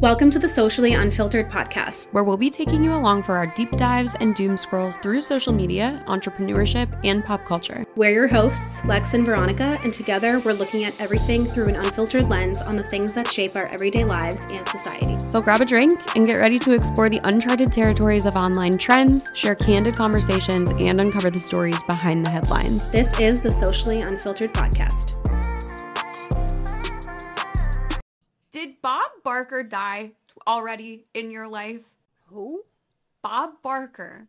Welcome to the Socially Unfiltered podcast, where we'll be taking you along for our deep dives and doom scrolls through social media, entrepreneurship, and pop culture. We're your hosts, Lex and Veronica, and together we're looking at everything through an unfiltered lens on the things that shape our everyday lives and society. So grab a drink and get ready to explore the uncharted territories of online trends, share candid conversations, and uncover the stories behind the headlines. This is the Socially Unfiltered podcast. Did Bob Barker die already in your life? Who? Bob Barker,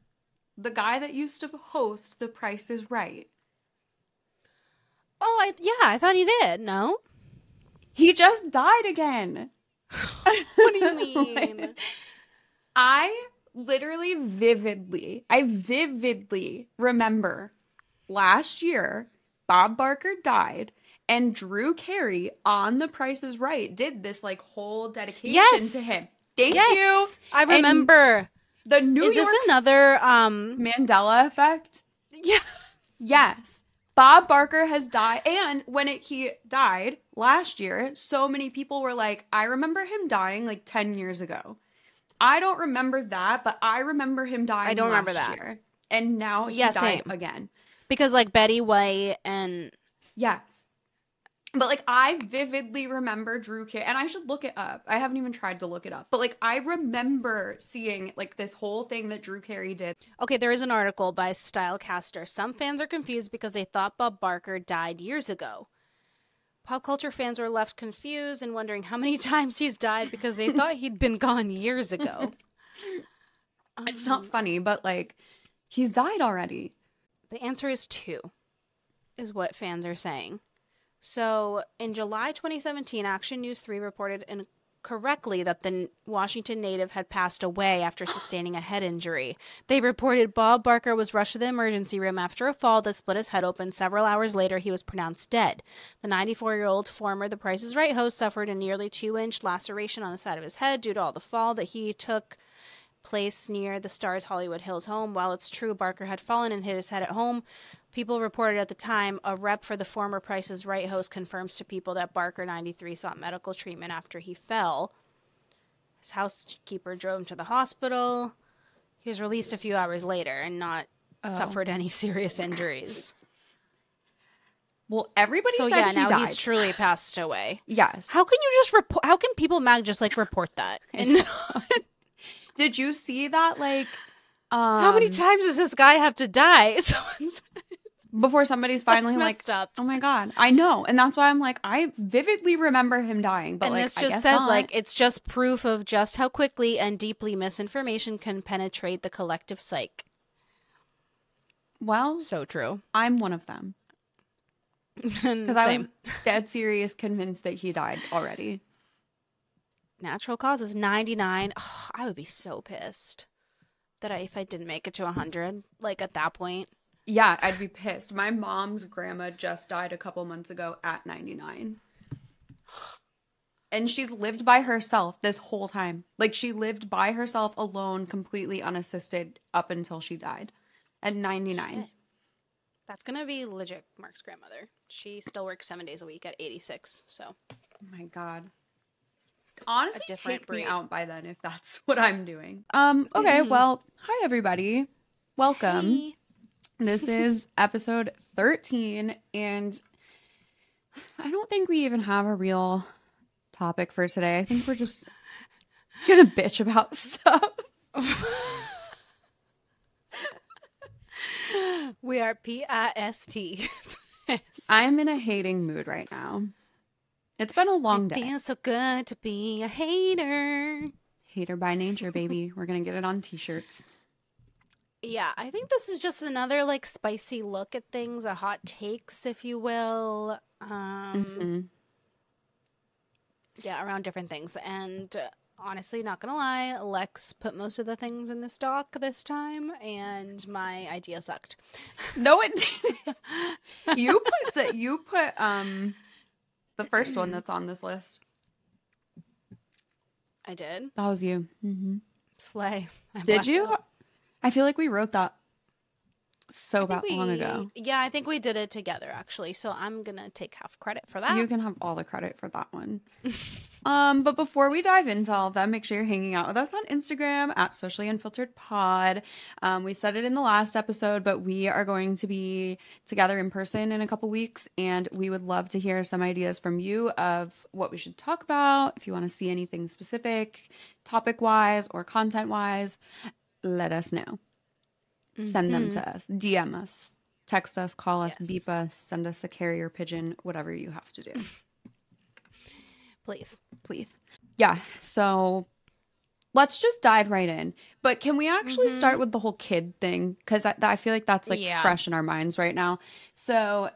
the guy that used to host The Price is Right. Oh, I yeah, I thought he did. No. He just died again. what do you mean? I literally vividly, I vividly remember last year Bob Barker died and Drew Carey on The Price is Right did this like whole dedication yes. to him. Thank yes. you. I remember. And the New is York this another um Mandela effect? Yeah. Yes. Bob Barker has died, and when it, he died last year, so many people were like, "I remember him dying like ten years ago." I don't remember that, but I remember him dying. I don't remember that. Year, and now he yeah, died same. again because like Betty White and yes, but like I vividly remember Drew Carey, and I should look it up. I haven't even tried to look it up, but like I remember seeing like this whole thing that Drew Carey did. Okay, there is an article by Stylecaster. Some fans are confused because they thought Bob Barker died years ago. Pop culture fans were left confused and wondering how many times he's died because they thought he'd been gone years ago. it's not um, funny, but like he's died already. The answer is two, is what fans are saying. So, in July 2017, Action News 3 reported incorrectly that the Washington native had passed away after sustaining a head injury. They reported Bob Barker was rushed to the emergency room after a fall that split his head open. Several hours later, he was pronounced dead. The 94 year old former The Price is Right host suffered a nearly two inch laceration on the side of his head due to all the fall that he took place near the star's Hollywood Hills home. While it's true Barker had fallen and hit his head at home, people reported at the time a rep for the former Price is Right host confirms to people that Barker 93 sought medical treatment after he fell. His housekeeper drove him to the hospital. He was released a few hours later and not oh. suffered any serious injuries. Well, everybody so said yeah, he now died. he's truly passed away. Yes. How can you just report? How can people mag just like report that? And did you see that? Like, um, how many times does this guy have to die? Someone's before somebody's finally like, up. "Oh my god, I know," and that's why I'm like, I vividly remember him dying. But and like, this just says not. like it's just proof of just how quickly and deeply misinformation can penetrate the collective psyche. well, So true. I'm one of them because I was dead serious convinced that he died already. natural causes 99. Oh, I would be so pissed that I, if I didn't make it to 100, like at that point. Yeah, I'd be pissed. My mom's grandma just died a couple months ago at 99. And she's lived by herself this whole time. Like she lived by herself alone, completely unassisted up until she died at 99. Shit. That's going to be legit Mark's grandmother. She still works seven days a week at 86. So, Oh my god. Honestly, take breed. me out by then if that's what I'm doing. Um. Okay. Mhm. Well, hi everybody. Welcome. Hey. This is episode 13, and I don't think we even have a real topic for today. I think we're just gonna bitch about stuff. we are P I S T. I'm in a hating mood right now. It's been a long It day. feels so good to be a hater. Hater by nature, baby. We're gonna get it on t-shirts. Yeah, I think this is just another like spicy look at things, a hot takes, if you will. Um, Mhm. yeah, around different things. And uh, honestly, not gonna lie, Lex put most of the things in the stock this time, and my idea sucked. No, it didn't. you put so you put um the first one that's on this list. I did That was you. Mm-hmm. slay. I Did you? out. I feel like we wrote that. so that long ago. Yeah, I think we did it together actually. So I'm gonna take half credit for that. You can have all the credit for that one. um, but before we dive into all of that, make sure you're hanging out with us on Instagram at socially unfiltered pod. Um, we said it in the last episode, but we are going to be together in person in a couple weeks, and we would love to hear some ideas from you of what we should talk about. If you want to see anything specific, topic wise or content wise, let us know. Send them to mm-hmm. us, DM us, text us, call us, Yes. beep us, send us a carrier pigeon, whatever you have to do. Please. please. Yeah. So let's just dive right in. But can we actually mm-hmm. start with the whole kid thing? Because I, I feel like that's like Yeah. fresh in our minds right now. So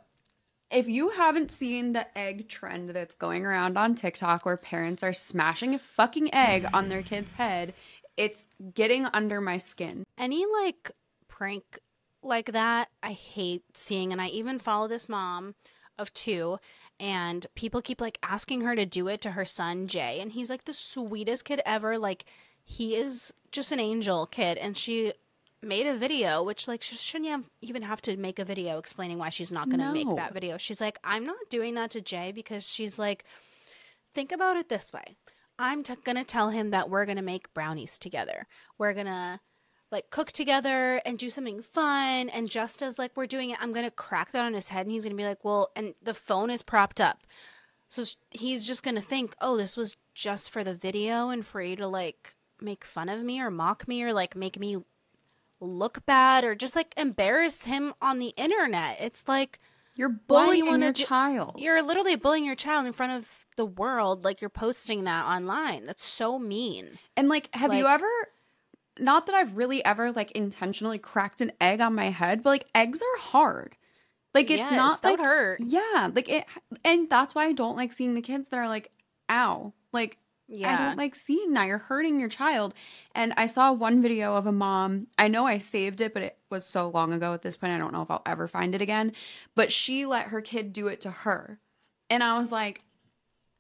if you haven't seen the egg trend that's going around on TikTok where parents are smashing a fucking egg on their kid's head, it's getting under my skin. Any like prank like that, I hate seeing. And I even follow this mom of two, and people keep like asking her to do it to her son, Jay. And he's like the sweetest kid ever. Like, he is just an angel kid. And she made a video, which like she shouldn't have, even have to make a video explaining why she's not going to No. make that video. She's like, I'm not doing that to Jay because she's like, think about it this way. I'm t- gonna tell him that we're gonna make brownies together. We're gonna like cook together and do something fun. And just as like we're doing it, I'm gonna crack that on his head, and he's gonna be like, "Well," and the phone is propped up, so he's just gonna think, "Oh, this was just for the video and for you to like make fun of me or mock me or like make me look bad or just like embarrass him on the internet." It's like You're do you bullying your do- child. you're literally bullying your child in front of the world, like you're posting that online. That's so mean. And like, have you ever? Not that I've really ever like intentionally cracked an egg on my head, but like eggs are hard. Like it's Yes, not that like hurt. yeah, like it, and that's why I don't like seeing the kids that are like, "Ow!" Like I don't like seeing that. You're hurting your child. And I saw one video of a mom. I know I saved it, but it was so long ago at this point. I don't know if I'll ever find it again. But she let her kid do it to her. And I was like,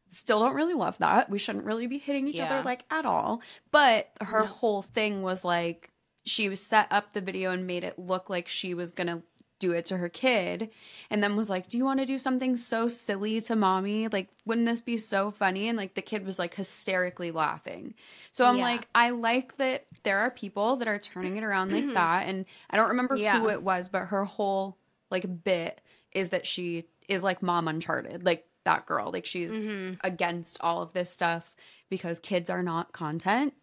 still don't really love that. We shouldn't really be hitting each Yeah. other like at all. But her No. whole thing was like, she was set up the video and made it look like she was going to do it to her kid and then was like do you want to do something so silly to mommy like wouldn't this be so funny and like the kid was like hysterically laughing so i'm Yeah. like i like that there are people that are turning it around like that and i don't remember Yeah. who it was but her whole like bit is that she is like mom uncharted like that girl like she's Mhm. against all of this stuff because kids are not content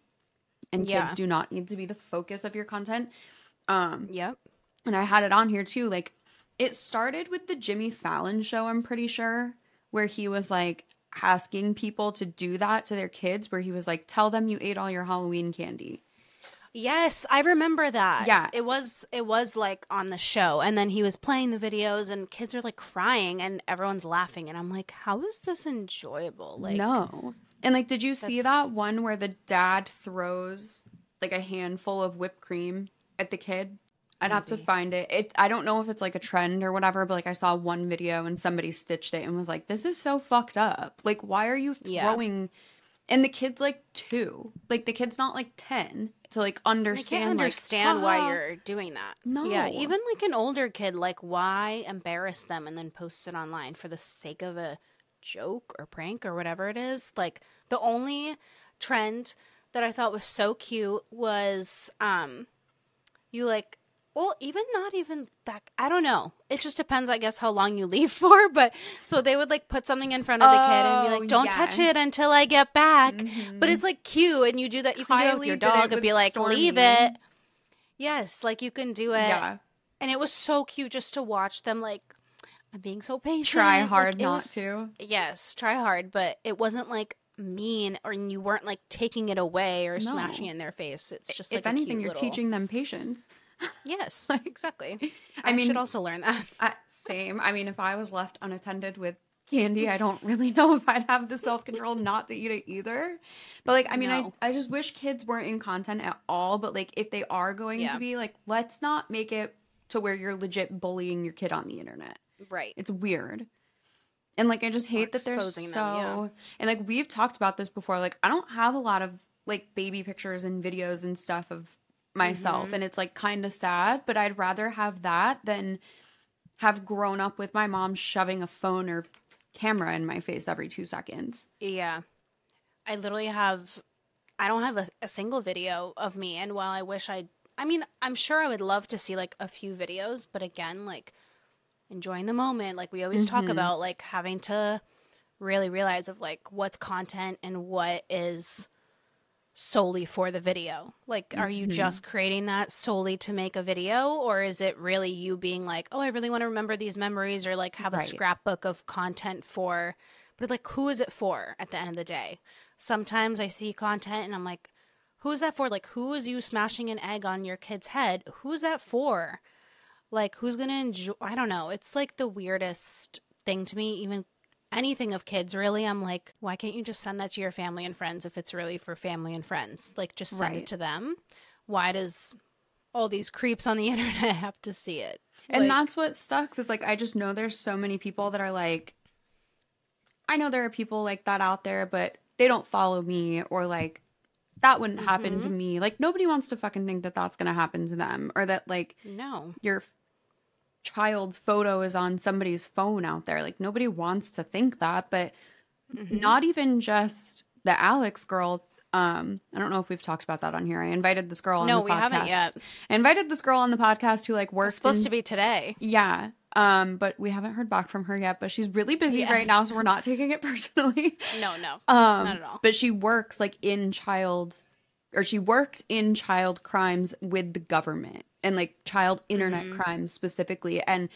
and Yeah. kids do not need to be the focus of your content um Yep. And I had it on here too. Like, it started with the Jimmy Fallon show, I'm pretty sure, where he was like asking people to do that to their kids, where he was like, tell them you ate all your Halloween candy. Yes, I remember that. Yeah. It was it was like on the show and then he was playing the videos and kids are like crying and everyone's laughing and I'm like, how is this enjoyable? Like no. And like, did you see that one where the dad throws like a handful of whipped cream at the kid? I'd have to find it. It I don't know if it's like a trend or whatever, but like I saw one video and somebody stitched it and was like, "This is so fucked up. Like, why are you Yeah. throwing?" And the kid's like two. Like the kid's not like ten to like I understand. can't like, understand why "Ah." you're doing that. No. Yeah, even like an older kid, like why embarrass them and then post it online for the sake of a joke or prank or whatever it is? Like the only trend that I thought was so cute was um you like well, even not even that I don't know. It just depends, I guess, how long you leave for. But so they would like put something in front of the kid and be Oh, like, "Don't touch it until I get back." But Mhm. it's like cute, and you do that. You can do that with your it dog and be like, Stormy. "Leave it." Yes, like you can do it. yeah, And it was so cute just to watch them like I'm being so patient. try hard it not was- to. Yes, try hard, but it wasn't like mean or you weren't like taking it away or smashing it in their face. It's just like if a anything, you're little- teaching them patience. Yes, exactly. I I, mean- should also learn that. I, same. I mean, if I was left unattended with candy, I don't really know if I'd have the self control not to eat it either. But like, I mean, No. I I just wish kids weren't in content at all. But like, if they are going Yeah. to be, like, let's not make it to where you're legit bullying your kid on the internet. Right. It's weird. And like, I just hate that they're so. them, yeah. And like, we've talked about this before. Like, I don't have a lot of like baby pictures and videos and stuff of myself Mhm. and it's like kind of sad, but I'd rather have that than have grown up with my mom shoving a phone or camera in my face every 2 seconds. Yeah. I literally have I don't have a, a single video of me and while I wish I I mean, I'm sure I would love to see like a few videos, but again, like enjoying the moment, like we always talk Mhm. about like having to really realize of like what's content and what is solely for the video. Like are you Mhm. just creating that solely to make a video or is it really you being like, "Oh, I really want to remember these memories" or like have a Right. scrapbook of content for but like who is it for at the end of the day? Sometimes I see content and I'm like, who is that for? Like who is you smashing an egg on your kid's head? Who's that for? Like who's going to enjoy I don't know. It's like the weirdest thing to me even anything of kids really i'm like why can't you just send that to your family and friends if it's really for family and friends? Like just send Right. it to them. Why does all these creeps on the internet have to see it? And Like, that's what sucks is like I just know there's so many people that are like I know there are people like that out there, but they don't follow me or like that wouldn't happen to mm-hmm. me. Like nobody wants to fucking think that that's going to happen to them or that like no. your f- child's photo is on somebody's phone out there. Like nobody wants to think that, but Mm-hmm. not even just the Alex girl. Um, I don't know if we've talked about that on here. I invited this girl on No, we podcast. haven't yet. I invited this girl on the podcast who like it's works supposed in- to be today yeah. Um, but we haven't heard back from her yet, but she's really busy Yeah. right now, so we're not taking it personally. no no Um, Not at all. But she works like in child or she worked in child crimes with the government and like child internet Mhm. crimes specifically. And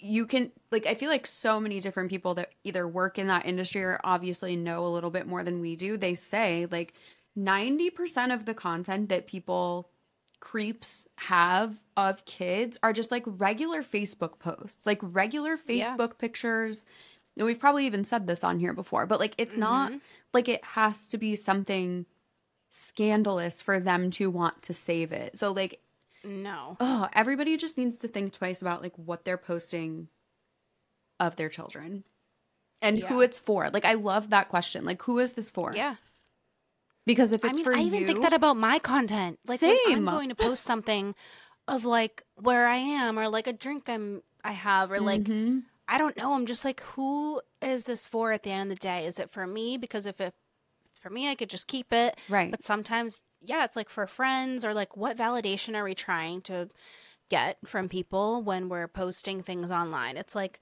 you can like I feel like so many different people that either work in that industry or obviously know a little bit more than we do, they say like 90% of the content that people creeps have of kids are just like regular Facebook posts, like regular Yeah. Facebook pictures. And we've probably even said this on here before, but like it's not Mhm. like it has to be something scandalous for them to want to save it. So like no oh, everybody just needs to think twice about like what they're posting of their children and who it's for. Like I love that question. Like who is this for? yeah Because if it's I mean, for I even you, think that about my content. Like, Same. I'm going to post something of like where I am, or like a drink I'm I have, or like Mhm. I don't know. I'm just like, who is this for at the end of the day? Is it for me? Because if it, it's for me, I could just keep it. right. But sometimes, yeah, it's like for friends or like what validation are we trying to get from people when we're posting things online? It's like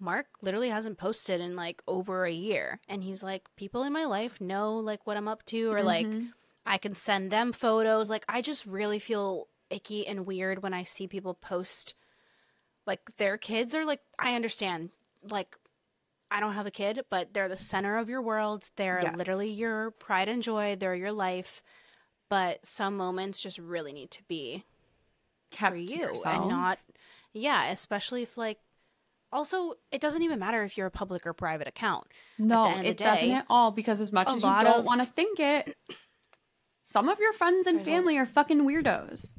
Mark literally hasn't posted in like over a year. And he's like, people in my life know like what I'm up to or like Mhm. I can send them photos. Like I just really feel icky and weird when I see people post like their kids are like I understand like I don't have a kid, but they're the center of your world. They're Yes. literally your pride and joy. They're your life. But some moments just really need to be kept for to you and not yeah, especially if like also it doesn't even matter if you're a public or private account. No, end of the it doesn't at all because as much as you don't of- want to think it, some of your friends and There's a- family are fucking weirdos.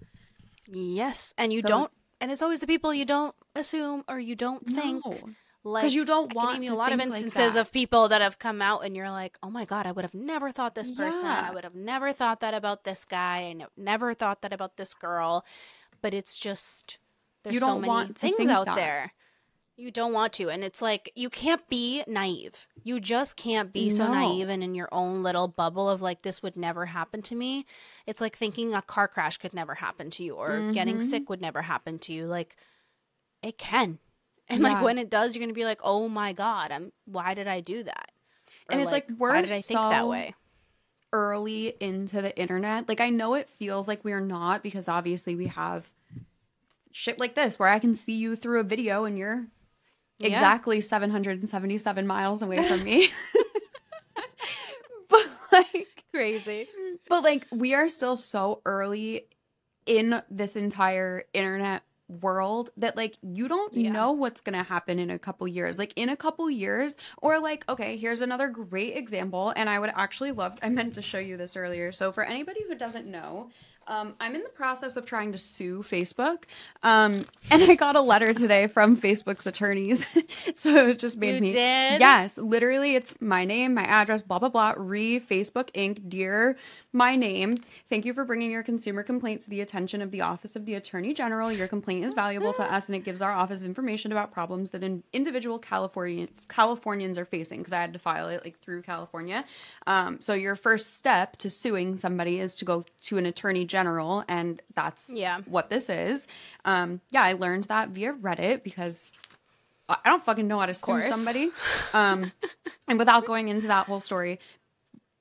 Yes, and you So- don't and it's always the people you don't assume or you don't think No. Like 'Cause you don't want can name to a lot of like instances that. of people that have come out and you're like, "Oh my god, I would have never thought this person. Yeah. I would have never thought that about this guy. I never thought that about this girl." But it's just there's so many things out that. there. You don't want to, and it's like you can't be naive. You just can't be so naive and in your own little bubble of like this would never happen to me. It's like thinking a car crash could never happen to you or getting Mhm. sick would never happen to you. Like it can. And Yeah. like when it does, you're gonna be like, "Oh my god, I'm why did I do that?" Or, And it's like, we're why did I think that way? Early into the internet, like I know it feels like we're not because obviously we have shit like this where I can see you through a video and you're Yeah. exactly 777 miles away from me. but like Crazy. But like we are still so early in this entire internet world that like you don't Yeah. know what's going to happen in a couple years. Like in a couple years or like okay, here's another great example and I would actually love I meant to show you this earlier. So for anybody who doesn't know, Um, I'm in the process of trying to sue Facebook, um, and I got a letter today from Facebook's attorneys. so it just made You me. did? Yes, literally, it's my name, my address, blah blah blah. Re Facebook Inc. Dear my name. Thank you for bringing your consumer complaint to the attention of the Office of the Attorney General. Your complaint is valuable to us, and it gives our office information about problems that in individual California Californians are facing. Because I had to file it like through California. Um, so your first step to suing somebody is to go to an attorney general, and that's Yeah. what this is. Um, yeah, I learned that via Reddit because I don't fucking know how to sue somebody. Um, and without going into that whole story,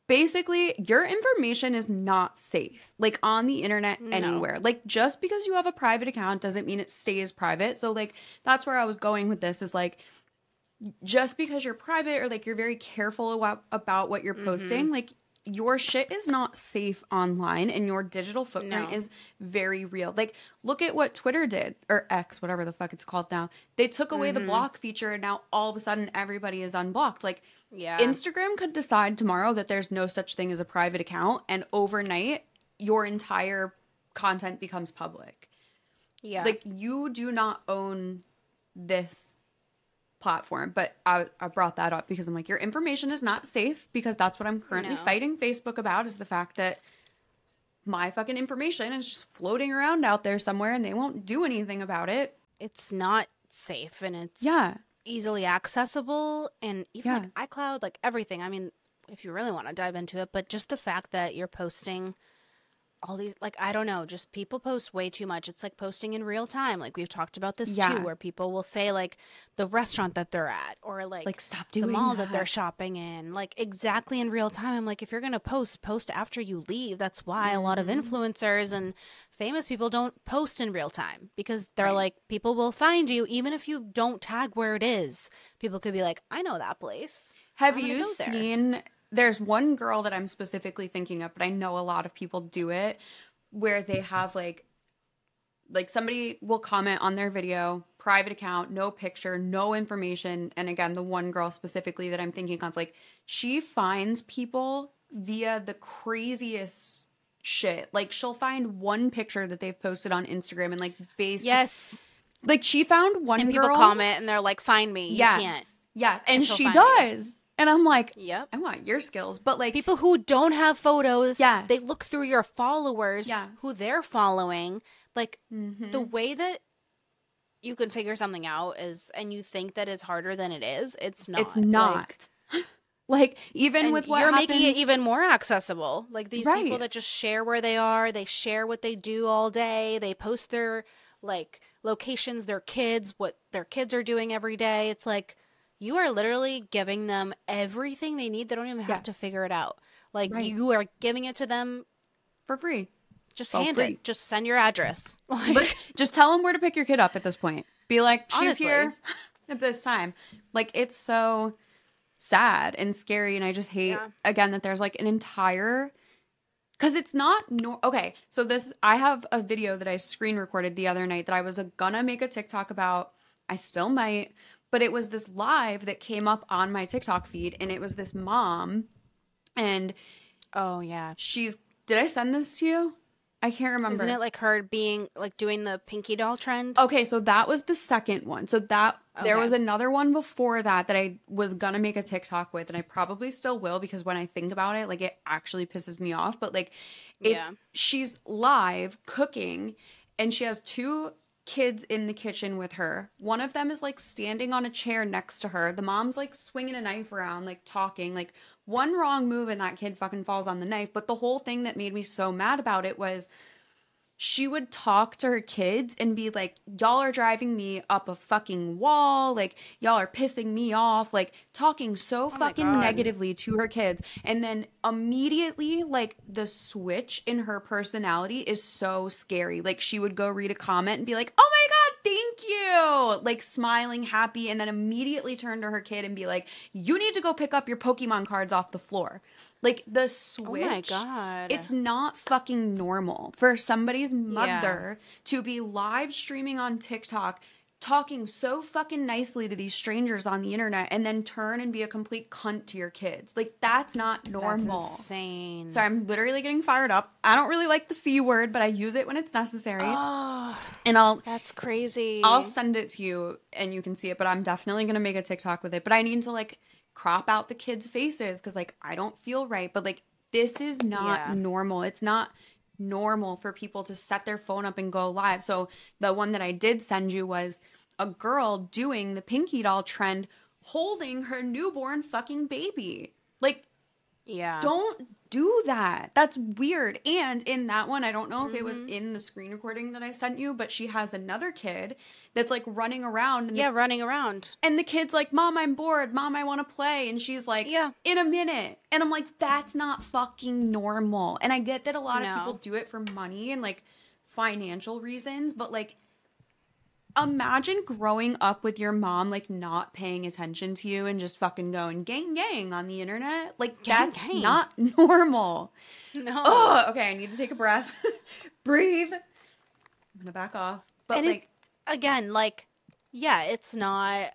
basically, your information is not safe, like on the internet anywhere. Like, just because you have a private account doesn't mean it stays private. So, like, that's where I was going with this is like, just because you're private or like you're very careful about, about what you're posting, like, your shit is not safe online and your digital footprint No. is very real. Like, look at what Twitter did or X, whatever the fuck it's called now. They took away the mm-hmm. block feature and now all of a sudden everybody is unblocked. Like, Yeah. Instagram could decide tomorrow that there's no such thing as a private account and overnight your entire content becomes public. yeah. Like, you do not own this platform. But I, I brought that up because I'm like, your information is not safe because that's what I'm currently No. fighting Facebook about is the fact that my fucking information is just floating around out there somewhere and they won't do anything about it. it's not safe and it's Yeah. easily accessible and even Yeah. like iCloud, like everything. I mean, if you really want to dive into it, but just the fact that you're posting all these like I don't know, just people post way too much. It's like posting in real time. Like we've talked about this Yeah. too, where people will say like the restaurant that they're at or like Like, stop doing the mall that. they're shopping in, like exactly in real time. I'm like, if you're gonna post, post after you leave. That's why a lot of Mm-hmm. influencers and famous people don't post in real time because they're like, people will find you even if you don't tag where it is. People could be like, I know that place. Have you seen? There's one girl that I'm specifically thinking of, but I know a lot of people do it, where they mm-hmm. have like, like somebody will comment on their video, private account, no picture, no information, and again, the one girl specifically that I'm thinking of, like she finds people via the craziest shit. Like she'll find one picture that they've posted on Instagram and like based Yes. like she found one And people comment and they're like, find me. You yes, can't. yes, and, And she does. you. And I'm like, Yep. I want your skills, but like, People who don't have photos, Yes. they look through your followers, Yes. who they're following. Like Mhm. the way that you can figure something out is, and you think that it's harder than it is. It's not. it's not. Like, Like, even with what you're happened, making it even more accessible. Like these people that just share where they are, they share what they do all day, they post their like locations, their kids, what their kids are doing every day. It's like you are literally giving them everything they need. They don't even have to figure it out. Like Right. you are giving it to them. for free. Just All hand free. it. Just send your address. Like, just tell them where to pick your kid up at this point. Be like, she's Honestly. here at this time. Like, it's so sad and scary, and I just hate Yeah. again that there's like an entire. Because it's not nor okay. So this I have a video that I screen recorded the other night that I was gonna make a TikTok about. I still might, but it was this live that came up on my TikTok feed, and it was this mom, and oh yeah. she's. Did I send this to you? I can't remember. Isn't it like her being like doing the pinky doll trend? Okay, so that was the second one. So that there was another one before that that I was gonna make a TikTok with, and I probably still will because when I think about it, like it actually pisses me off. But like, it's Yeah. she's live cooking, and she has two kids in the kitchen with her. One of them is like standing on a chair next to her. The mom's like swinging a knife around, like talking. Like one wrong move, and that kid fucking falls on the knife. But the whole thing that made me so mad about it was she would talk to her kids and be like, Y'all are driving me up a fucking wall. Like, y'all are pissing me off. Like, talking so oh my fucking negatively to her kids. And then immediately, like, the switch in her personality is so scary. Like, she would go read a comment and be like, Oh my God, thank you. Like, smiling, happy. And then immediately turn to her kid and be like, You need to go pick up your Pokemon cards off the floor. Like, the switch. Oh my god. It's not fucking normal for somebody's mother to be live streaming on TikTok talking so fucking nicely to these strangers on the internet and then turn and be a complete cunt to your kids. Like that's not normal. That's insane. Sorry, I'm literally getting fired up. I don't really like the C word, but I use it when it's necessary. Oh, and I'll that's crazy. I'll send it to you and you can see it, but I'm definitely going to make a TikTok with it. But I need to like crop out the kids' faces cuz like I don't feel right, but like this is not Yeah. normal. It's not normal for people to set their phone up and go live. So the one that I did send you was a girl doing the pinky doll trend holding her newborn fucking baby. Like yeah. don't do that. That's weird. And in that one, I don't know if it was Mm-hmm. in the screen recording that I sent you, but she has another kid that's like running around and yeah, the, running around. and the kid's like, "Mom, I'm bored. Mom, I want to play." And she's like, Yeah. in a minute." And I'm like, "That's not fucking normal." And I get that a lot No. of people do it for money and like financial reasons, but like imagine growing up with your mom like not paying attention to you and just fucking going gang gang on the internet. Like Gang, that's gang. not normal. No. Oh, okay. I need to take a breath. Breathe. I'm gonna back off. But and like, it, again, like, yeah, it's not.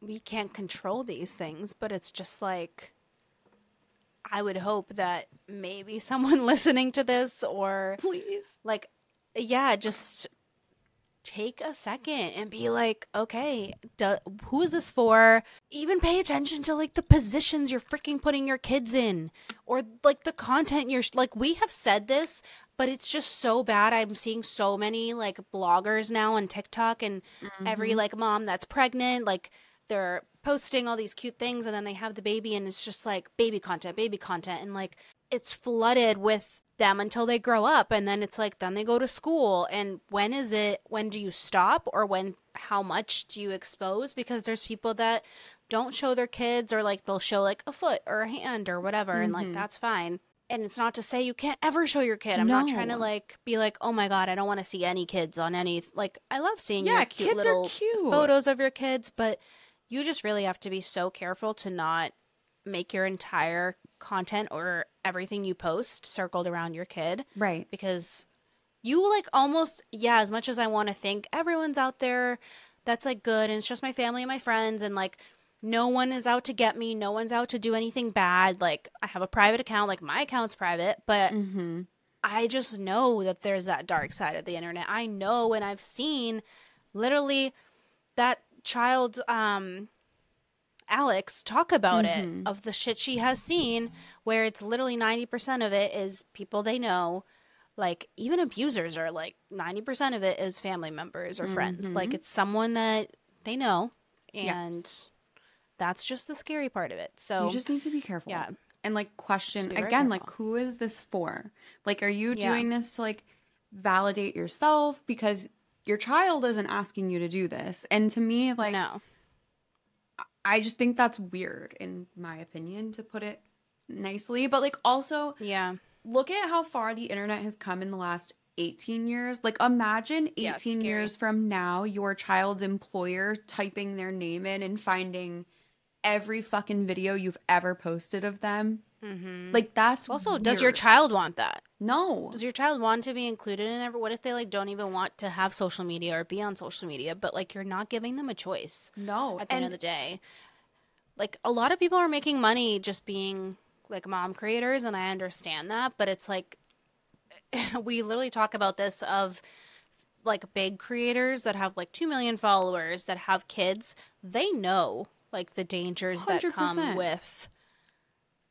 We can't control these things, but it's just like. I would hope that maybe someone listening to this or please. like yeah just take a second and be like okay do, who is this for? Even pay attention to like the positions you're freaking putting your kids in or like the content you're like we have said this but it's just so bad. I'm seeing so many like bloggers now on tiktok and every mm-hmm. like mom that's pregnant like they're posting all these cute things and then they have the baby and it's just like baby content baby content. And like it's flooded with them until they grow up and then it's like then they go to school. And when is it when do you stop or when how much do you expose? Because there's people that don't show their kids or like they'll show like a foot or a hand or whatever and like mm-hmm. that's fine. And it's not to say you can't ever show your kid. I'm not trying to like be like oh my god i don't want to see any kids on any like i love seeing Yeah, your cute kids are cute. photos of your kids but you just really have to be so careful to not make your entire content or everything you post circled around your kid Right. because you like almost yeah as much as i want to think everyone's out there that's like good and it's just my family and my friends and like no one is out to get me no one's out to do anything bad like i have a private account like my account's private but Mm-hmm. I just know that there's that dark side of the internet. I know and I've seen literally that child um Alex talk about it mm-hmm. of the shit she has seen where it's literally 90% of it is people they know like even abusers are like 90% of it is family members or friends mm-hmm. like it's someone that they know and Yes. that's just the scary part of it so You just need to be careful. yeah. And like question Just be very again, like who is this for? Like are you Yeah. doing this to like validate yourself because your child isn't asking you to do this. And to me like no I just think that's weird in my opinion to put it nicely, but like also yeah look at how far the internet has come in the last 18 years. Like imagine 18 Yeah, years from now your child's employer typing their name in and finding every fucking video you've ever posted of them. mm-hmm. Like that's also does your child want that No. Does your child want to be included in ever? What if they like don't even want to have social media or be on social media, but like you're not giving them a choice No. at the end of the day? Like a lot of people are making money just being like mom creators, and I understand that, but it's like we literally talk about this of like big creators that have like 2 million followers that have kids they know like the dangers that come with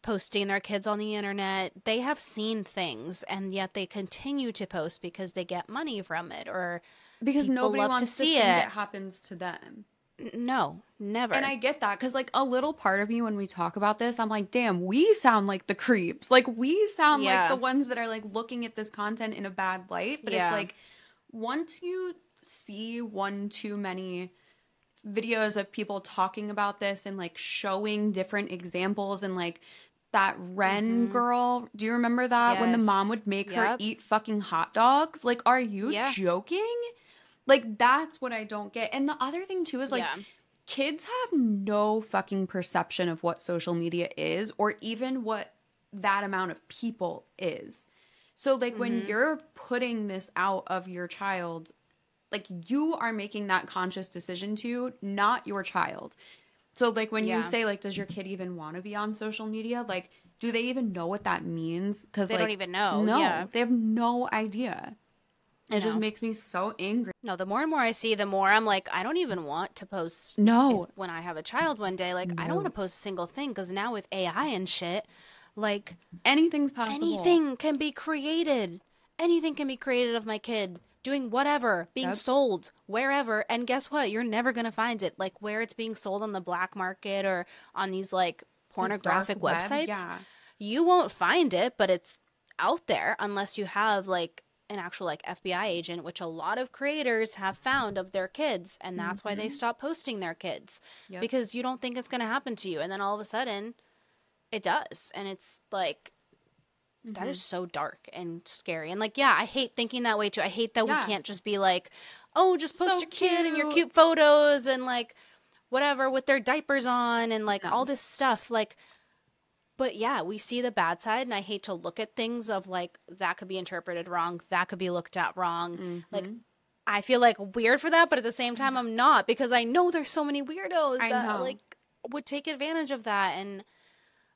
posting their kids on the internet they have seen things and yet they continue to post because they get money from it or because nobody love to wants see it. it happens to them. No never And I get that because, like, a little part of me when we talk about this, I'm like, damn, we sound like the creeps. Like, we sound Yeah. like the ones that are like looking at this content in a bad light. But Yeah. it's like, once you see one too many videos of people talking about this and like showing different examples and like that Ren girl, do you remember that when the mom Mm-hmm. Would make her eat fucking hot dogs? Like, are you Yeah. joking? Like, that's what I don't get. And the other thing too is like, Yeah. kids have no fucking perception of what social media is or even what that amount of people is. So like when Mm-hmm. you're putting this out of your child like you are making that conscious decision to, not your child. So like when Yeah. you say like, does your kid even want to be on social media? Like, do they even know what that means? Because They like, don't even know. No, Yeah. they have no idea. It just makes me so angry. No, the more and more I see, the more I'm like, I don't even want to post No, when I have a child one day. Like, I don't want to post a single thing because now with AI and shit, like anything's possible. anything can be created. Anything can be created of my kid doing whatever, being Yep. sold wherever. And guess what? You're never going to find it. Like where it's being sold on the black market or on these like pornographic web, websites. Yeah. You won't find it, but it's out there unless you have like an actual like FBI agent, which a lot of creators have found of their kids, and that's why they stop posting their kids Mm-hmm. Yep. because you don't think it's going to happen to you, and then all of a sudden, it does, and it's like that Mm-hmm. is so dark and scary, and like yeah, I hate thinking that way too. I hate that Yeah. we can't just be like, oh, just post So your kid and your cute. photos and like whatever with their diapers on and like No. all this stuff like but yeah, we see the bad side, and I hate to look at things of like that could be interpreted wrong, that could be looked at wrong. Like, Mhm. I feel like weird for that, but at the same time, I'm not because I know there's so many weirdos I that know. like would take advantage of that, and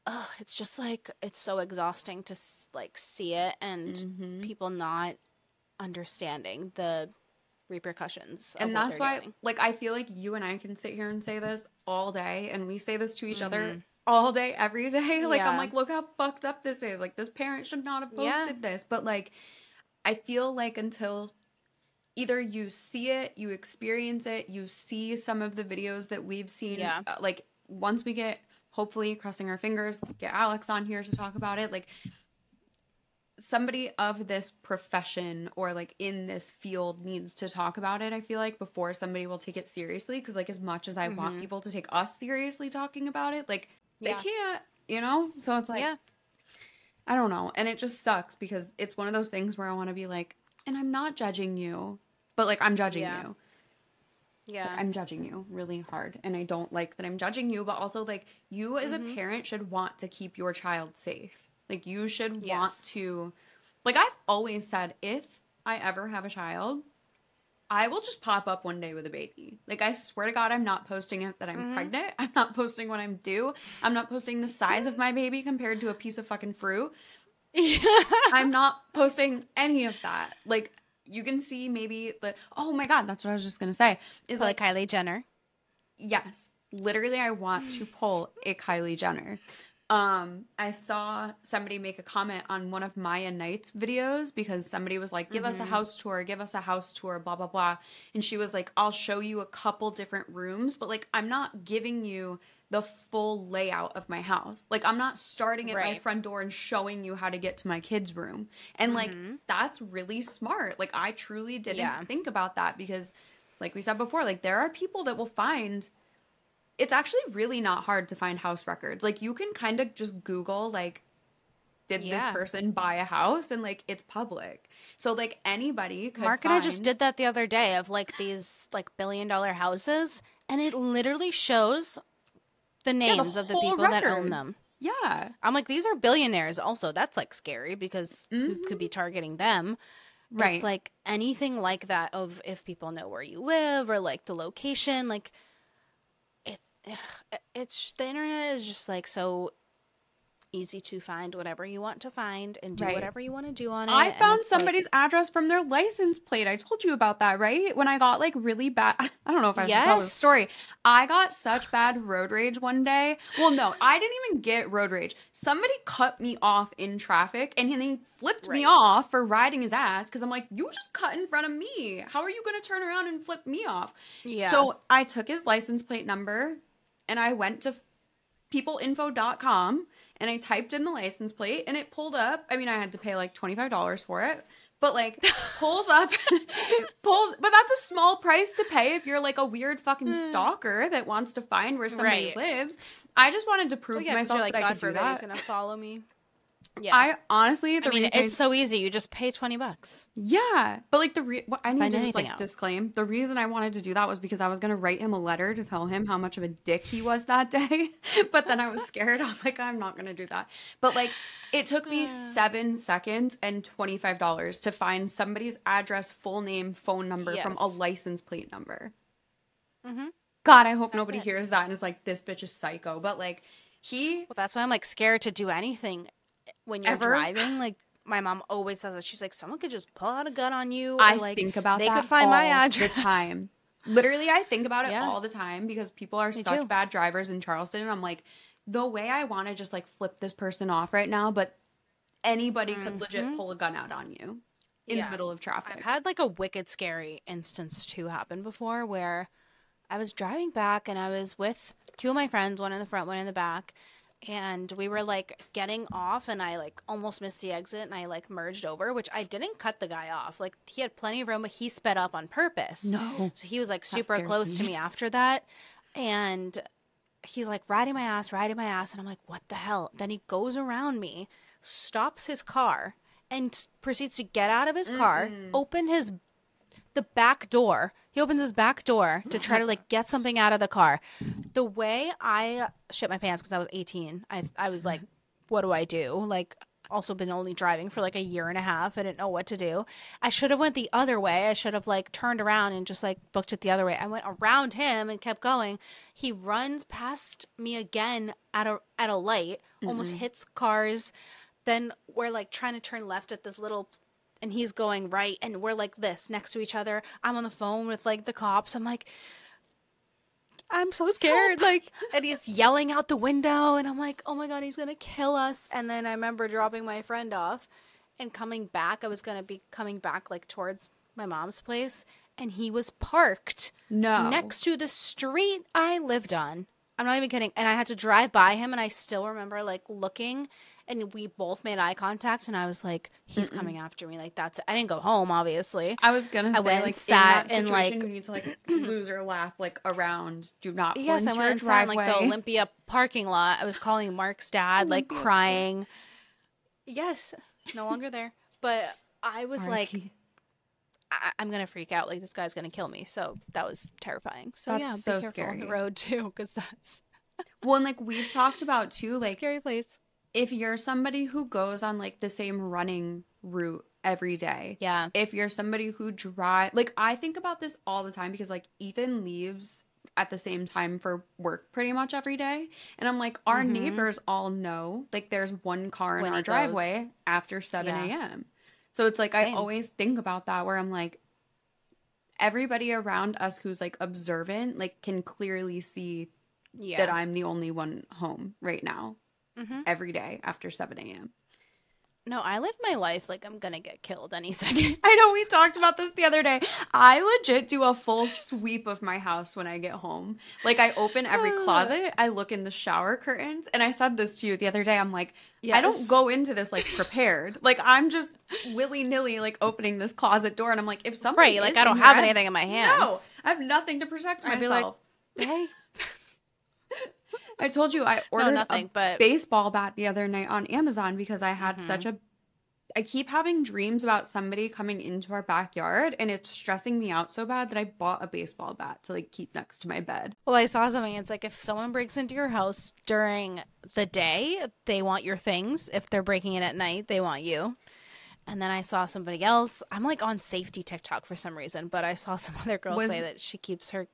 uh, it's just like it's so exhausting to like see it and Mhm. people not understanding the repercussions. of and that's why doing. like i feel like you and i can sit here and say this all day and we say this to each other Mhm. all day every day like i'm like look how fucked up this is like this parent should not have Yeah. posted this but like i feel like until either you see it you experience it you see some of the videos that we've seen Yeah. uh, like once we get hopefully crossing our fingers get alex on here to talk about it like somebody of this profession or like in this field needs to talk about it i feel like before somebody will take it seriously because like as much as i want Mhm. people to take us seriously talking about it like they Yeah. can't you know so it's like yeah, i don't know and it just sucks because it's one of those things where i want to be like and i'm not judging you but like i'm judging Yeah. you yeah, like, I'm judging you really hard and I don't like that I'm judging you, but also like you as Mhm. a parent should want to keep your child safe. Like you should want to like I've always said if I ever have a child, I will just pop up one day with a baby. Like I swear to God, I'm not posting it that I'm Mhm. pregnant. I'm not posting when I'm due. I'm not posting the size of my baby compared to a piece of fucking fruit. I'm not posting any of that. Like you can see maybe the oh my god, that's what I was just gonna say. Is like like Kylie Jenner. yes, literally I want to pull a Kylie Jenner. Um, I saw somebody make a comment on one of Maya Knight's videos because somebody was like, "Give us a Mhm. house tour, give us a house tour," blah blah blah, and she was like, "I'll show you a couple different rooms, but like I'm not giving you the full layout of my house. Like I'm not starting at my front door and showing you how to get to my kids' room." And like Mhm. that's really smart. Like I truly didn't Yeah. think about that because like we said before, like there are people that will find it's actually really not hard to find house records. Like you can kind of just Google like did this person buy a house and like it's public. So like anybody could Mark and I just did that the other day of like these like billion dollar houses, and it literally shows the Yeah, names of the people that own them. Yeah. I'm like, these are billionaires. Also, that's like scary because who could be targeting them? Right. It's like anything like that of if people know where you live or like the location, like it's it's the internet is just like so easy to find whatever you want to find and do Right. whatever you want to do on it. I found it's, like- somebody's address from their license plate. I told you about that, right? When I got like really bad. I don't know if I should tell this Yes. story. I got such bad road rage one day. Well, no, I didn't even get road rage. Somebody cut me off in traffic and then he flipped me off for riding his ass because I'm like, you just cut in front of me. How are you going to turn around and flip me off? yeah. So I took his license plate number and I went to peopleinfo.com and I typed in the license plate and it pulled up. I mean, I had to pay like $25 for it, but like pulls up, pulls, but that's a small price to pay if you're like a weird fucking hmm. stalker that wants to find where somebody Right. lives. I just wanted to prove Oh, to myself you're like, that I God could do forbid he's gonna follow me. Yeah. I honestly, the I mean, reason it's so easy. You just pay 20 bucks. Yeah, but like the re- what I need Find to just like out. disclaim the reason I wanted to do that was because I was gonna write him a letter to tell him how much of a dick he was that day, but then I was scared. I was like, I'm not gonna do that. But like, it took me seven seconds and twenty five dollars to find somebody's address, full name, phone number from a license plate number. Mm-hmm. God, I hope nobody it. hears that and is like, this bitch is psycho. But like, he Well, that's why I'm like scared to do anything when you're Ever? driving. Like, my mom always says that. She's like, someone could just pull out a gun on you. Or, I like, think about they that could find my address. the time. Literally, I think about it Yeah. all the time because people are Me such too. bad drivers in Charleston. And I'm like, the way I want to just like flip this person off right now, but anybody could legit Mhm. pull a gun out on you in Yeah. the middle of traffic. I've had like a wicked scary instance too happen before where I was driving back and I was with two of my friends, one in the front, one in the back, and we were like getting off and I like almost missed the exit and I like merged over, which I didn't cut the guy off. Like he had plenty of room, but he sped up on purpose. no. So he was like super scares close to me. me after that. And he's like riding my ass, riding my ass. And I'm like, what the hell? Then he goes around me, stops his car, and proceeds to get out of his car, open his the back door. He opens his back door to try to like get something out of the car. The way I shit my pants because I was 18, I I was like, what do I do? Like also been only driving for like a year and a half. I didn't know what to do. I should have went the other way. I should have like turned around and just like booked it the other way. I went around him and kept going. He runs past me again at a at a light, almost hits cars. Then we're like trying to turn left at this little and he's going right and we're like this next to each other. I'm on the phone with like the cops. I'm like I'm so scared. Like and he's yelling out the window and I'm like, "Oh my god, he's to kill us." And then I remember dropping my friend off and coming back. I was to be coming back like towards my mom's place and he was parked No. next to the street I lived on. I'm not even kidding. And I had to drive by him, and I still remember like looking, and we both made eye contact, and I was like, "He's coming after me." Like that's. I didn't go home, obviously. I was gonna I say, went, like, sat, in that and, like- you need to like loser lap like around. Do not. Yes, I went and sat in like the. Olympia parking lot. I was calling Mark's dad, like crying. Yes, no longer there. But I was like, I- I'm gonna freak out. Like this guy's gonna kill me. So that was terrifying. So That's yeah, so be careful on the road too, because that's well, and like we've talked about too, like scary place. If you're somebody who goes on like the same running route every day, Yeah. if you're somebody who drive, like I think about this all the time because like Ethan leaves at the same time for work pretty much every day, and I'm like, our Mhm. neighbors all know like there's one car in When our he goes. driveway after seven Yeah. a.m. So it's like I always think about that where I'm like. Everybody around us who's like observant, like can clearly see Yeah. that I'm the only one home right now hmm every day after 7 a.m. No, I live my life like I'm gonna get killed any second. I know we talked about this the other day. I legit do a full sweep of my house when I get home. Like I open every closet, I look in the shower curtains, and I said this to you the other day. I'm like, I don't go into this like prepared. like I'm just willy nilly like opening this closet door, and I'm like, if somebody right, like I don't have anything in my hands. No, I have nothing to protect I'd be myself. like, Hey, I told you I no, ordered nothing. a But baseball bat the other night on Amazon because I had Mhm. such a I keep having dreams about somebody coming into our backyard and it's stressing me out so bad that I bought a baseball bat to like keep next to my bed. well, I saw something. It's like if someone breaks into your house during the day, they want your things. If they're breaking in at night, they want you. And then I saw somebody else. I'm like on safety TikTok for some reason, but I saw some other girl Was- say that she keeps her.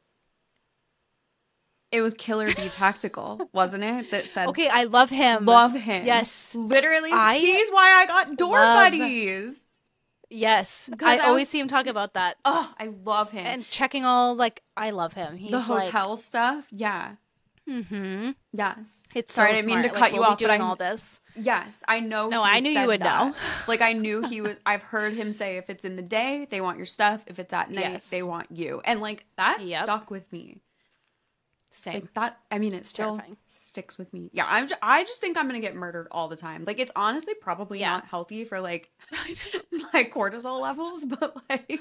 It was Killer Bee Tactical, wasn't it? That said Okay, I love him. love him. Yes. Literally I he's why I got door love- buddies. Yes, I, I was- always see him talk about that Oh, I love him. and checking all like I love him. He's the hotel stuff. Yeah. Mm-hmm. Yes. It's Sorry, so I didn't mean to Like, cut you we'll off, but Doing I- all this. Yes, I know. No, he I knew you would that. know. like I knew he was. I've heard him say, if it's in the day, they want your stuff. If it's at night, Yes. they want you. And like that Yep. stuck with me. Same. Like that. I mean, it still terrifying. sticks with me. Yeah, I'm. Just, I just think I'm gonna get murdered all the time. Like it's honestly probably Yeah. not healthy for like my cortisol levels, but like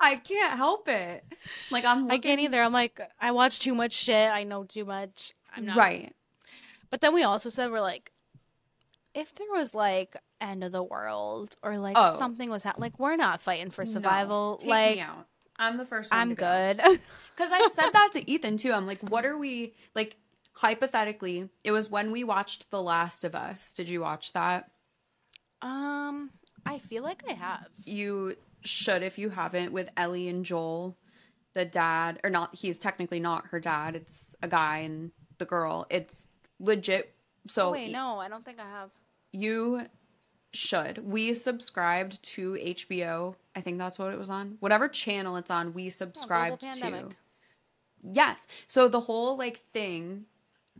I can't help it. Like I'm. I can't either. I'm like, I watch too much shit. I know too much. I'm not Right. But then we also said we're like, if there was like end of the world or like Oh. something was happening, like we're not fighting for No, survival. take like. I'm the first one. I'm good. Because I've said that to Ethan too. I'm like, what are we like? Hypothetically, it was when we watched The Last of Us. Did you watch that? um, I feel like I have. You should if you haven't. With Ellie and Joel, the dad, or not? He's technically not her dad. It's a guy and the girl. It's legit. So Oh, wait, no, I don't think I have. you should. We subscribed to HBO. I think that's what it was on. Whatever channel it's on, we subscribed to. Yes. So the whole like thing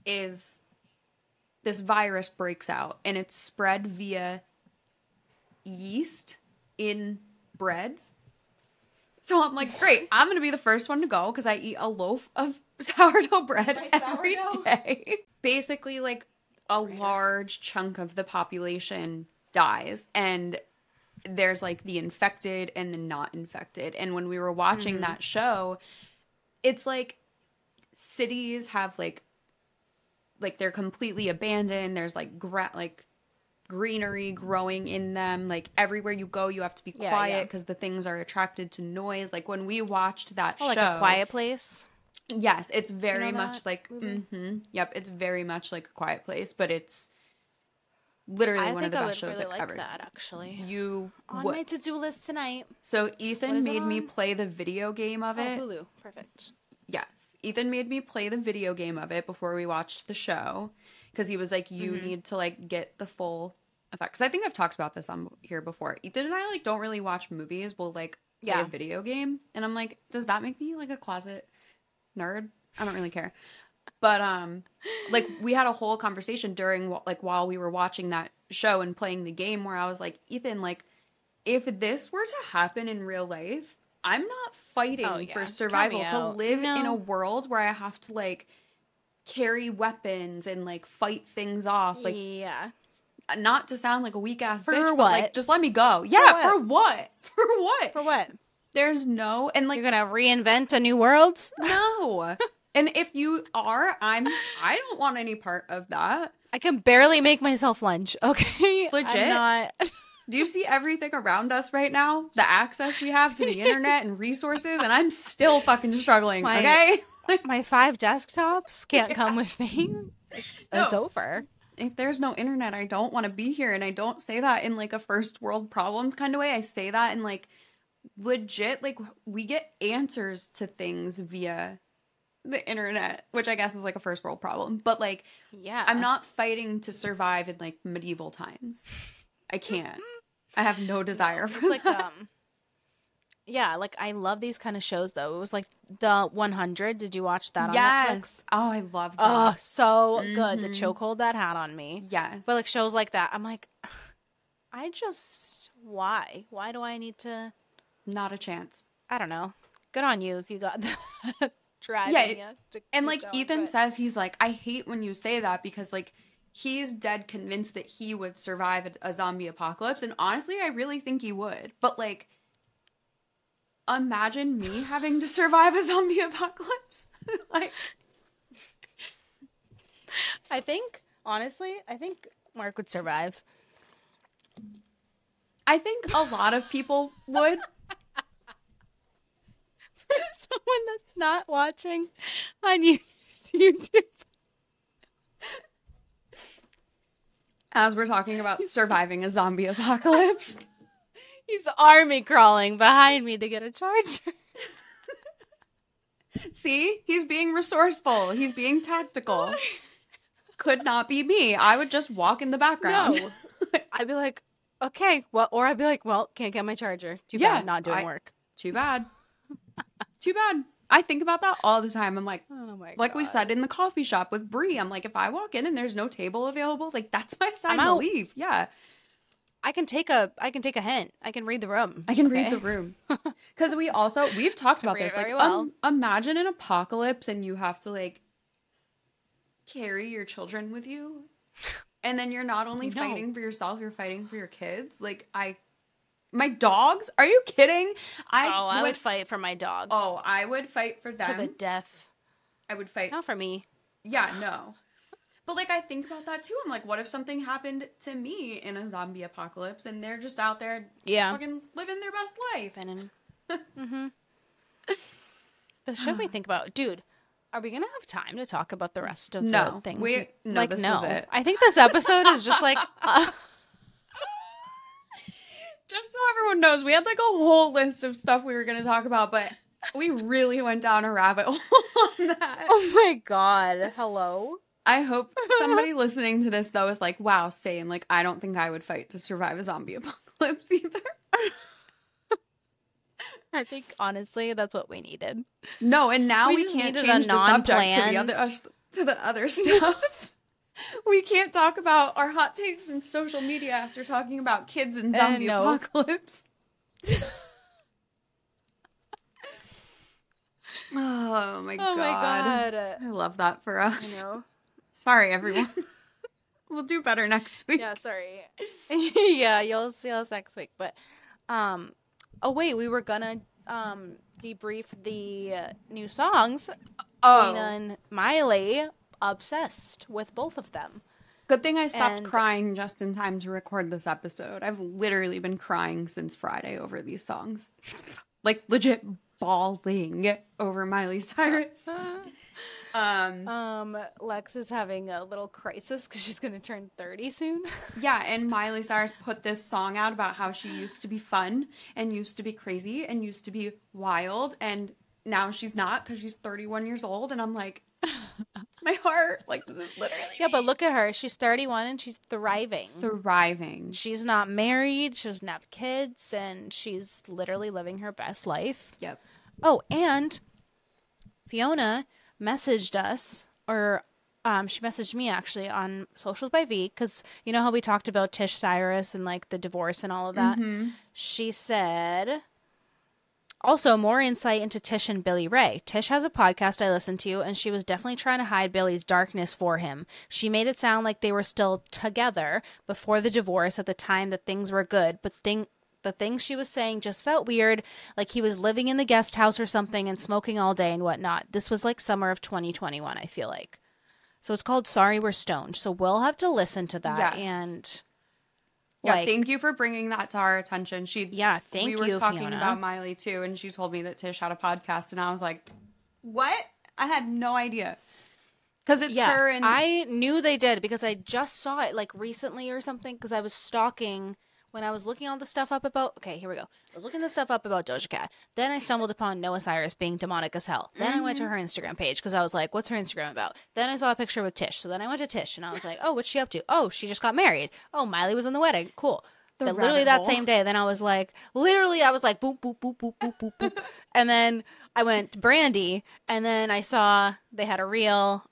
is this virus breaks out and it's spread via yeast in breads. So I'm like, great, I'm gonna be the first one to go because I eat a loaf of sourdough bread My every sourdough. day. Basically, like a large chunk of the population dies, and there's like the infected and the not infected. And when we were watching that show, it's like cities have like like they're completely abandoned. There's like gra- like greenery growing in them. Like everywhere you go, you have to be Yeah, quiet yeah. because the things are attracted to noise. Like when we watched that Oh, like a quiet place. Yes, it's very know much like. movie? hmm yep, it's very much like a quiet place, but it's literally I one of the I best shows really I've like ever that seen. actually. You On my to-do list tonight. So Ethan made me play the video game of Oh, it. Hulu. Perfect. Yes. Ethan made me play the video game of it before we watched the show because he was like, you Mm-hmm. need to like get the full effect. Because I think I've talked about this on here before. Ethan and I like don't really watch movies. We'll like play Yeah. a video game, and I'm like, does that make me like a closet nerd? I don't really care. But um, like we had a whole conversation during like while we were watching that show and playing the game where I was like, Ethan, like if this were to happen in real life, I'm not fighting Oh, yeah. for survival to live in a world where I have to like carry weapons and like fight things off. Like yeah. not to sound like a weak ass For bitch, but what? like just let me go. Yeah, what? for what? For what? For what? There's no and like You're gonna reinvent a new world? no. and if you are, I'm I don't want any part of that. I can barely make myself lunch. Okay, Legit? I'm not. Do you see everything around us right now? The access we have to the internet and resources, and I'm still fucking struggling. My- okay, My five desktops can't come with me. It's, it's over. if there's no internet, I don't want to be here, and I don't say that in like a first world problems kind of way. I say that in like legit, like we get answers to things via the internet, which I guess is like a first world problem. But like, Yeah, I'm not fighting to survive in like medieval times. I can't. I have no desire for It's like um, yeah, like I love these kind of shows though. It was like the 100. Did you watch that on Netflix? Oh, I love that. Oh, so good. The Mhm. chokehold that had on me. yes. But like shows like that, I'm like, I just why? Why do I need to? not a chance. I don't know. Good on you if you got that driving Yeah, you to And like going, Ethan but- says, he's like, I hate when you say that because like he's dead convinced that he would survive a, a zombie apocalypse. And honestly, I really think he would. But like, imagine me having to survive a zombie apocalypse. like, I think honestly, I think Mark would survive. I think a lot of people would. Someone that's not watching on YouTube. As we're talking about surviving a zombie apocalypse. He's army crawling behind me to get a charger. See, he's being resourceful. He's being tactical. Could not be me. I would just walk in the background. No. I'd be like, okay, well, or I'd be like, well, can't get my charger. Too Yeah, bad, not doing I- work. Too bad. Too bad. I think about that all the time. I'm like, Oh my like we said in the coffee shop with Brie. I'm like, if I walk in and there's no table available, like that's my sign to leave. Yeah, I can take a, I can take a hint. I can read the room. I can read the room. Because we also we've talked about this. Like, well. um, imagine an apocalypse and you have to like carry your children with you, and then you're not only No. fighting for yourself, you're fighting for your kids. Like I, my dogs. Are you kidding? I oh, I would fight for my dogs. Oh, I would fight for them to the death. I would fight. Not for me. Yeah, no. But like I think about that too. I'm like, what if something happened to me in a zombie apocalypse and they're just out there Yeah. fucking living their best life? Venom. mm-hmm. This should we think about, dude. Are we gonna have time to talk about the rest of No, the things? we- no, like this no. I think this episode is just like uh, Just so everyone knows, we had like a whole list of stuff we were going to talk about, but we really went down a rabbit hole on that. oh my god, hello. I hope somebody listening to this though is like, wow, same. Like, I don't think I would fight to survive a zombie apocalypse either. I think honestly that's what we needed. No, and now We we, can't change the subject to the other to the other stuff. we can't talk about our hot takes in social media after talking about kids and zombie no. apocalypse. oh my god. Oh my god. I love that for I us. know. Sorry, everyone. we'll do better next week. Yeah, sorry. yeah, you'll see us next week. But um oh wait, we were gonna um debrief the uh, new songs. Oh, Lena and Miley obsessed with both of them. good thing I stopped And- crying just in time to record this episode. I've literally been crying since Friday over these songs. like legit bawling over Miley Cyrus. Um Um, Lex is having a little crisis because she's gonna turn thirty soon. yeah, and Miley Cyrus put this song out about how she used to be fun and used to be crazy and used to be wild and now she's not because she's 31 years old and I'm like my heart like this is literally yeah, but look at her. She's thirty-one and she's thriving. thriving. she's not married. She doesn't have kids, and she's literally living her best life. Yep. Oh, and Fiona messaged us, or um, she messaged me actually on socials by V, because you know how we talked about Tish Cyrus and like the divorce and all of that. Mhm. She said. Also, more insight into Tish and Billy Ray. Tish has a podcast I listened to, and she was definitely trying to hide Billy's darkness for him. She made it sound like they were still together before the divorce at the time that things were good, but thing the things she was saying just felt weird, like he was living in the guest house or something and smoking all day and whatnot. This was like summer of 2021, I feel like. So it's called Sorry We're Stoned. So we'll have to listen to that Yes. and Yeah, like thank you for bringing that to our attention. She yeah, thank you. we were talking Fiona. about Miley too, and she told me that Tish had a podcast, and I was like, "What? I had no idea." Because it's yeah, her and I knew they did because I just saw it like recently or something because I was stalking when I was looking all the stuff up about. Okay, here we go. I was looking the stuff up about Doja Cat. Then I stumbled upon Noah Cyrus being demonic as hell. Then I went Mm-hmm. to her Instagram page because I was like, "What's her Instagram about?" Then I saw a picture with Tish. So then I went to Tish and I was like, "Oh, what's she up to? Oh, she just got married. Oh, Miley was in the wedding. Cool." The Then literally that hole. same day, then I was like, literally, I was like, boop, boop, boop, boop, boop, boop, boop. and then I went to Brandy, and then I saw they had a reel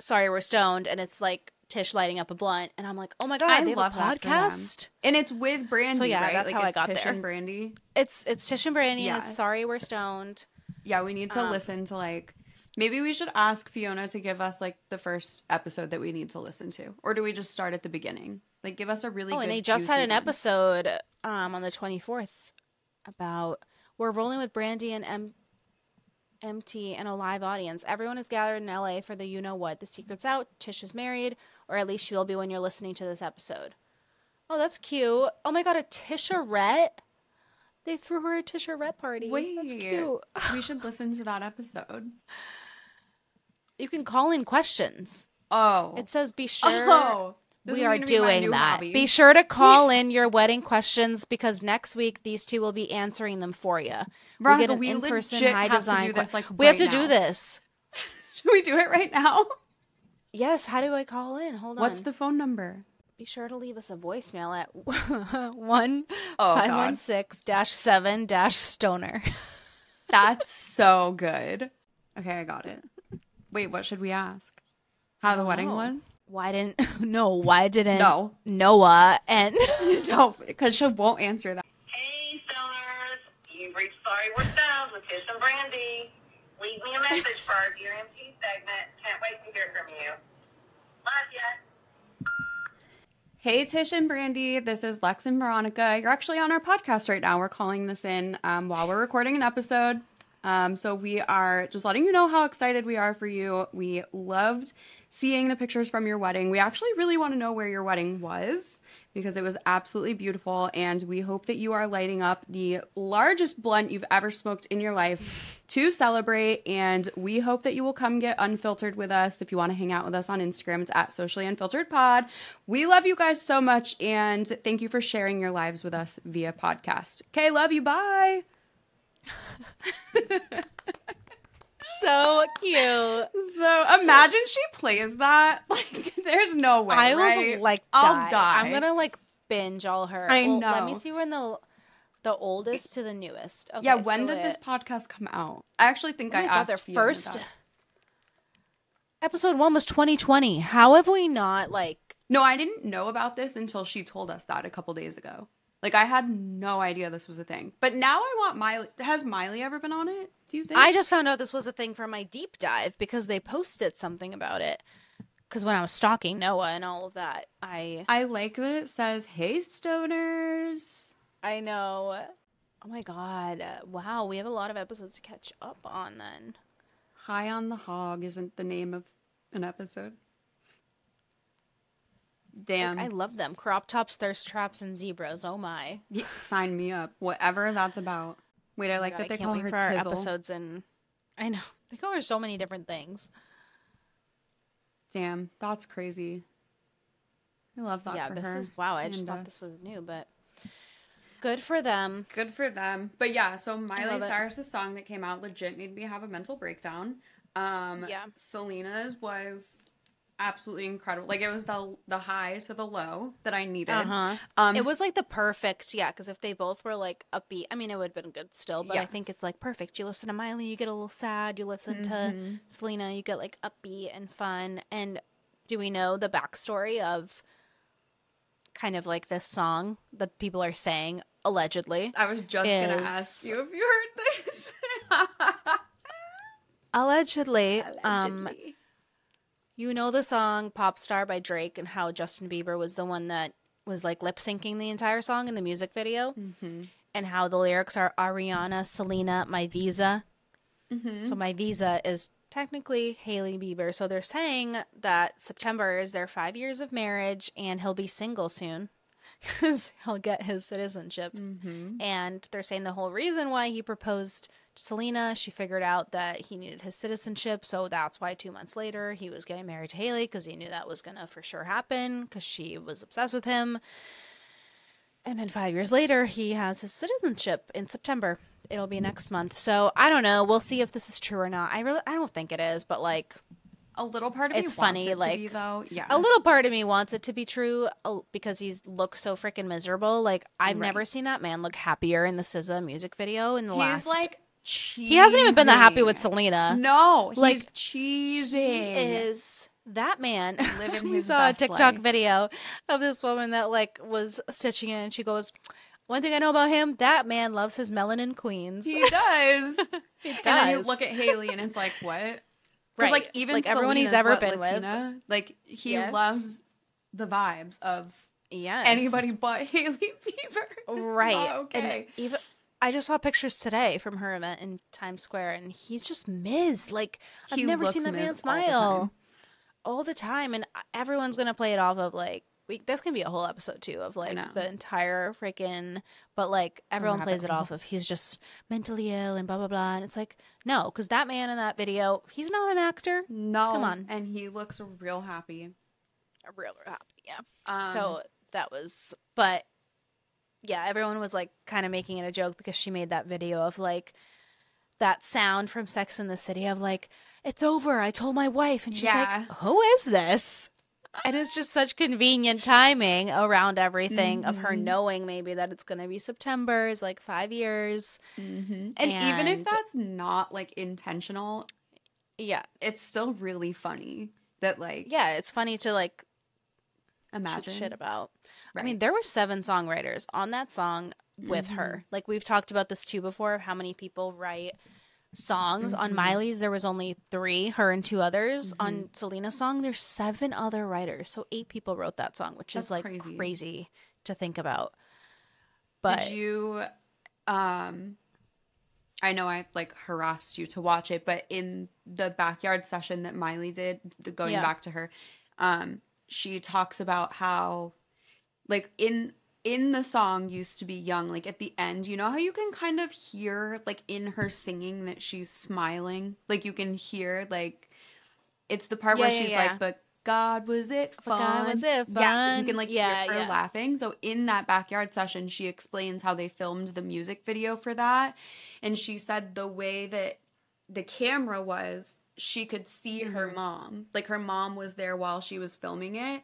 sorry we're stoned and it's like tish lighting up a blunt and i'm like oh my god I they have love a for them. podcast and it's with Brandy. So, yeah, right? that's Like, how I got Tish there. and Brandy. it's it's tish and brandy and it's sorry we're stoned Yeah, we need to Um, listen to like. Maybe we should ask Fiona to give us like the first episode that we need to listen to, or do we just start at the beginning? Like, give us a really. oh good, and they just had an one. episode um on the 24th about we're rolling with brandy and M- mt and a live audience everyone is gathered in la for the you know what the secret's out tish is married or at least she will be when you're listening to this episode oh that's cute oh my god a tisharette they threw her a tisharette party Wait, that's cute we should listen to that episode. You can call in questions. Oh, It says be sure oh, this we are doing that. hobby. Be sure to call in your wedding questions because next week these two will be answering them for you. Veronica, we get an in-person high have design. do this, like, we have right to do this. Should we do it right now? Yes. How do I call in? Hold on. What's the phone number? Be sure to leave us a voicemail at oh, one Oh, five God. one six dash seven dash stoner. That's so good. Okay, I got it. Wait, what should we ask? How the wedding know. was? Why didn't no? Why didn't No. Noah and No, because she won't answer that. Hey, stoners. You've reached Sorry We're Stoned with Tish and Brandy. Leave me a message for our Dear MP segment. Can't wait to hear from you. Love ya. Hey, Tish and Brandy. This is Lex and Veronica. You're actually on our podcast right now. We're calling this in um, while we're recording an episode. Um, so we are just letting you know how excited we are for you. We loved seeing the pictures from your wedding. We actually really want to know where your wedding was because it was absolutely beautiful. And we hope that you are lighting up the largest blunt you've ever smoked in your life to celebrate. And we hope that you will come get unfiltered with us. If you want to hang out with us on Instagram, it's at socially unfiltered pod. We love you guys so much. And thank you for sharing your lives with us via podcast. Okay, love you. Bye. so cute. So imagine she plays that. Like, there's no way. I would right? like I'll die. die. I'm gonna like binge all her. I Well, Let me see when the the oldest to the newest. Okay, yeah, when so did this podcast come out? I actually think Oh I God, asked their first episode one was 2020. How have we not like? No, I didn't know about this until she told us that a couple days ago. Like I had no idea this was a thing. But now I want Miley. Has Miley ever been on it? Do you think? I just found out this was a thing for my deep dive because they posted something about it. Because when I was stalking Noah and all of that, I I like that it says, "Hey stoners." I know. Oh my god! Wow, we have a lot of episodes to catch up on. Then High on the hog isn't the name of an episode. Damn. I love them. Crop tops, thirst traps, and zebras. Oh my! Yeah, sign me up. Whatever that's about. Wait, I Oh like God, that they call her for Tizzle. episodes and I know they call her so many different things. Damn, that's crazy. I love that yeah, this her. is wow. I just and thought this was new, but good for them. good for them. But yeah, so Miley. Cyrus's song that came out legit made me have a mental breakdown. Um Yeah. Selena's was absolutely incredible. Like it was the the high to the low that I needed. Uh huh. Um it was like the perfect, yeah. Because if they both were like upbeat, I mean, it would have been good still. But I think it's like perfect. You listen to Miley, you get a little sad. You listen to Mhm. Selena, you get like upbeat and fun. And do we know the backstory of kind of like this song that people are saying allegedly? I was just gonna ask you if you heard this. Allegedly, um, Allegedly. You know the song "Pop Star" by Drake and how Justin Bieber was the one that was like lip syncing the entire song in the music video, Mhm. and how the lyrics are Ariana, Selena, my visa. Mhm. So my visa is technically Hailey Bieber. So they're saying that September is their five years of marriage, and he'll be single soon because he'll get his citizenship. Mhm. And they're saying the whole reason why he proposed Selena, she figured out that he needed his citizenship. So that's why two months later he was getting married to Hailey because he knew that was going to for sure happen because she was obsessed with him. And then five years later, he has his citizenship in September. It'll be next month. So I don't know. We'll see if this is true or not. I really, I don't think it is, but like A little part of me It's wants funny, it to like, be, though. Yeah. a little part of me wants it to be true uh, because he's looks so freaking miserable. Like I've Right. never seen that man look happier in the SZA music video in the He's last. like he hasn't even been that happy with. Selena. No, he's Like, cheesing. He is that man. Living we saw a TikTok life. video of this woman that like was stitching it, and she goes, "One thing I know about him, that man loves his melanin queens." He does. He And then you look at Hailey and it's like, what? Right. Like even Like, everyone he's ever what, been with. Like he Yes. loves the vibes of yes. anybody but Hailey Bieber. It's right okay. and even i just saw pictures today from her event in times square and he's just Miz. like i've He never seen that man Miz all the smile all the time and everyone's gonna play it off of like we, that's gonna be a whole episode too of like the entire freaking but like everyone plays it off of he's just mentally ill and blah blah blah and it's like no because that man in that video he's not an actor no, Come on. and he looks real happy. real happy yeah Um, so that was but yeah everyone was like kind of making it a joke because she made that video of like that sound from sex in the city of like it's over i told my wife and she's Yeah. like who is this and it's just such convenient timing around everything of her Mhm. knowing maybe that it's going to be september is like five years and, even if that's not like intentional, yeah it's still really funny that like yeah it's funny to like imagine shit about. I mean, there were seven songwriters on that song with Mm-hmm. her. Like we've talked about this too before of how many people write songs on Mhm. Miley's. There was only three, her and two others. Mm-hmm. On Selena's song, there's seven other writers, so eight people wrote that song, which That's is like crazy. crazy. to think about. But did you um I know I like harassed you to watch it, but in the backyard session that Miley did, going Yeah. back to her, um, she talks about how, like in in the song used to be young like at the end you know how you can kind of hear like in her singing that she's smiling like you can hear like it's the part where Yeah, yeah, she's yeah. like but god was it fun God, was it yeah you can like Yeah, hear her yeah. laughing so in that backyard session she explains how they filmed the music video for that and she said the way that the camera was she could see her Mm-hmm. mom like her mom was there while she was filming it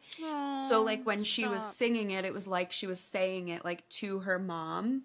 so like when she was singing it, it was like she was saying it like to her mom.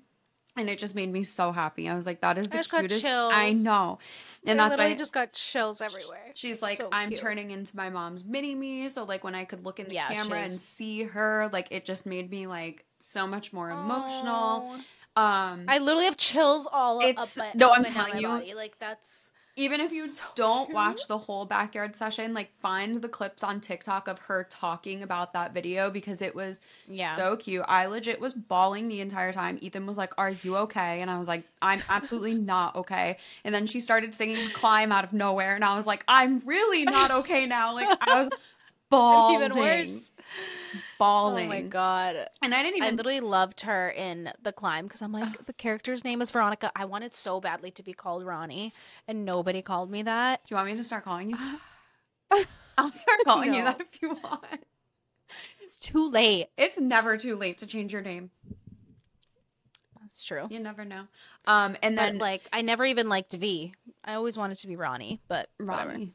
And it just made me so happy. I was like, that is the I cutest. I know. And I that's literally why just got chills everywhere. she's like, so I'm cute. turning into my mom's mini me. So like when I could look in the Yeah, camera and see her, like it just made me like so much more emotional. Aw. Um I literally have chills all It's- up, no, up I'm telling you. body. Like that's even if you So don't cute. watch the whole backyard session, like find the clips on TikTok of her talking about that video because it was Yeah. so cute. I legit was bawling the entire time. Ethan was like, "Are you okay?" And I was like, "I'm absolutely not okay." And then she started singing "Climb" out of nowhere, and I was like, "I'm really not okay now." Like I was bawling, even worse. bawling. Oh my god. And I didn't even I literally loved her in The Climb because I'm like, the character's name is Veronica. I wanted so badly to be called Ronnie, and nobody called me that. Do you want me to start calling you? that? I'll start calling you that if you want. It's too late. It's never too late to change your name. That's true. You never know. Um, and But then like, I never even liked V. I always wanted to be Ronnie, but whatever. Ronnie,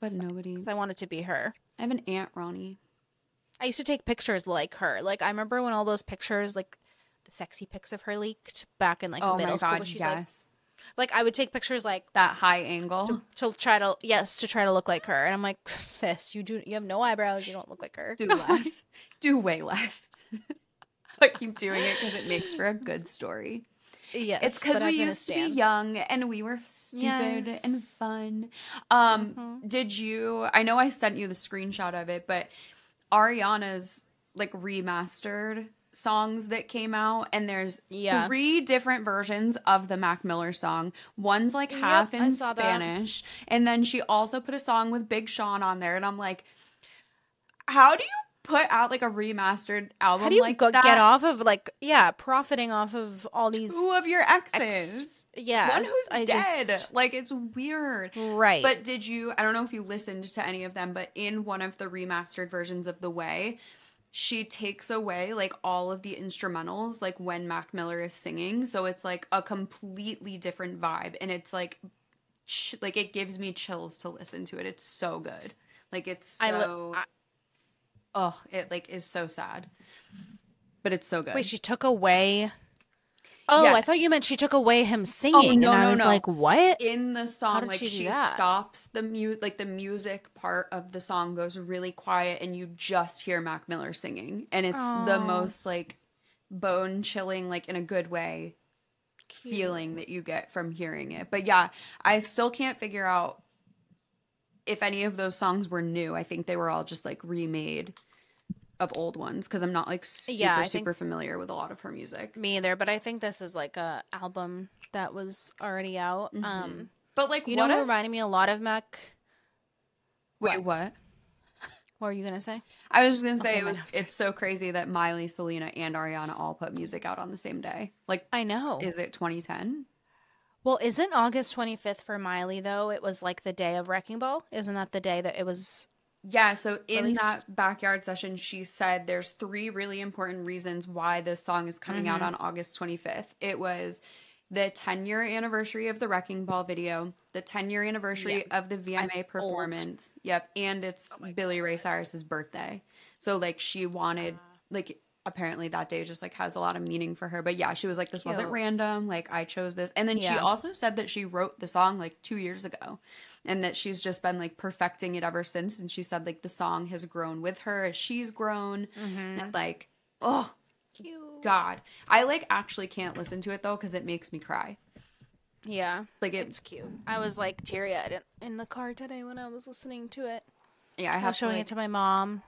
but nobody. 'Cause I wanted to be her. I have an aunt Ronnie. I used to take pictures like her. Like I remember when all those pictures, like the sexy pics of her leaked back in like oh middle school. god, But she's yes, like, like I would take pictures like that high angle. to, to try to yes to try to look like her, and I'm like, sis, you do you have no eyebrows, you don't look like her. Do less. Do way less. I keep doing it because it makes for a good story. Yes, It's because we used to be young and we were stupid and fun. Um, Mhm. did you? I know I sent you the screenshot of it, but Ariana's like remastered songs that came out, and there's Yeah. three different versions of the Mac Miller song. One's like half I in saw that. Spanish, and then she also put a song with Big Sean on there, and I'm like, how do you put out like a remastered album How do you like go, get off of like yeah, profiting off of all these two of your exes. yeah, One who's I dead. just- Like it's weird. right? But did you I don't know if you listened to any of them, but in one of the remastered versions of The Way, she takes away like all of the instrumentals like when Mac Miller is singing, so it's like a completely different vibe and it's like ch- like it gives me chills to listen to it. It's so good. Like it's I so li- I- Oh, it like is so sad. But it's so good. wait, she took away. Oh, Yeah. I thought you meant she took away him oh, singing, no, and I no, was no. like, what? in the song like she she, stops the mute like the music part of the song goes really quiet and you just hear mac miller singing and it's the most like bone chilling like in a good way feeling that you get from hearing it but yeah i still can't figure out if any of those songs were new i think they were all just like remade of old ones because i'm not like super Yeah, super familiar with a lot of her music Me either, but I think this is like a album that was already out. Mhm. Um, but like you know, what what is- reminded me a lot of Mac. wait what What were you gonna say? I was just gonna say say it was it's so crazy that Miley, Selena, and Ariana all put music out on the same day. Like, I know. is it 2010? Well, isn't August 25th for Miley though? It was like the day of Wrecking Ball. Isn't that the day that it was? Yeah. So in Released. that backyard session, she said there's three really important reasons why this song is coming out Mm-hmm. on August 25th. It was the 10 year anniversary of the Wrecking Ball video, the 10 year anniversary of the VMA old. performance. Yep, and it's Oh Billy Ray Cyrus's birthday. So like she wanted Ah. like apparently that day just like has a lot of meaning for her. But yeah, she was like this wasn't random, like I chose this. And then she also said that she wrote the song like 2 years ago and that she's just been like perfecting it ever since and she said like the song has grown with her as she's grown mm-hmm. and like oh Cute. god. I like actually can't listen to it though cuz it makes me cry. Yeah, Like it it's cute. I was like teary eyed in, in the car today when I was listening to it. yeah, I I have was showing to, it to my mom.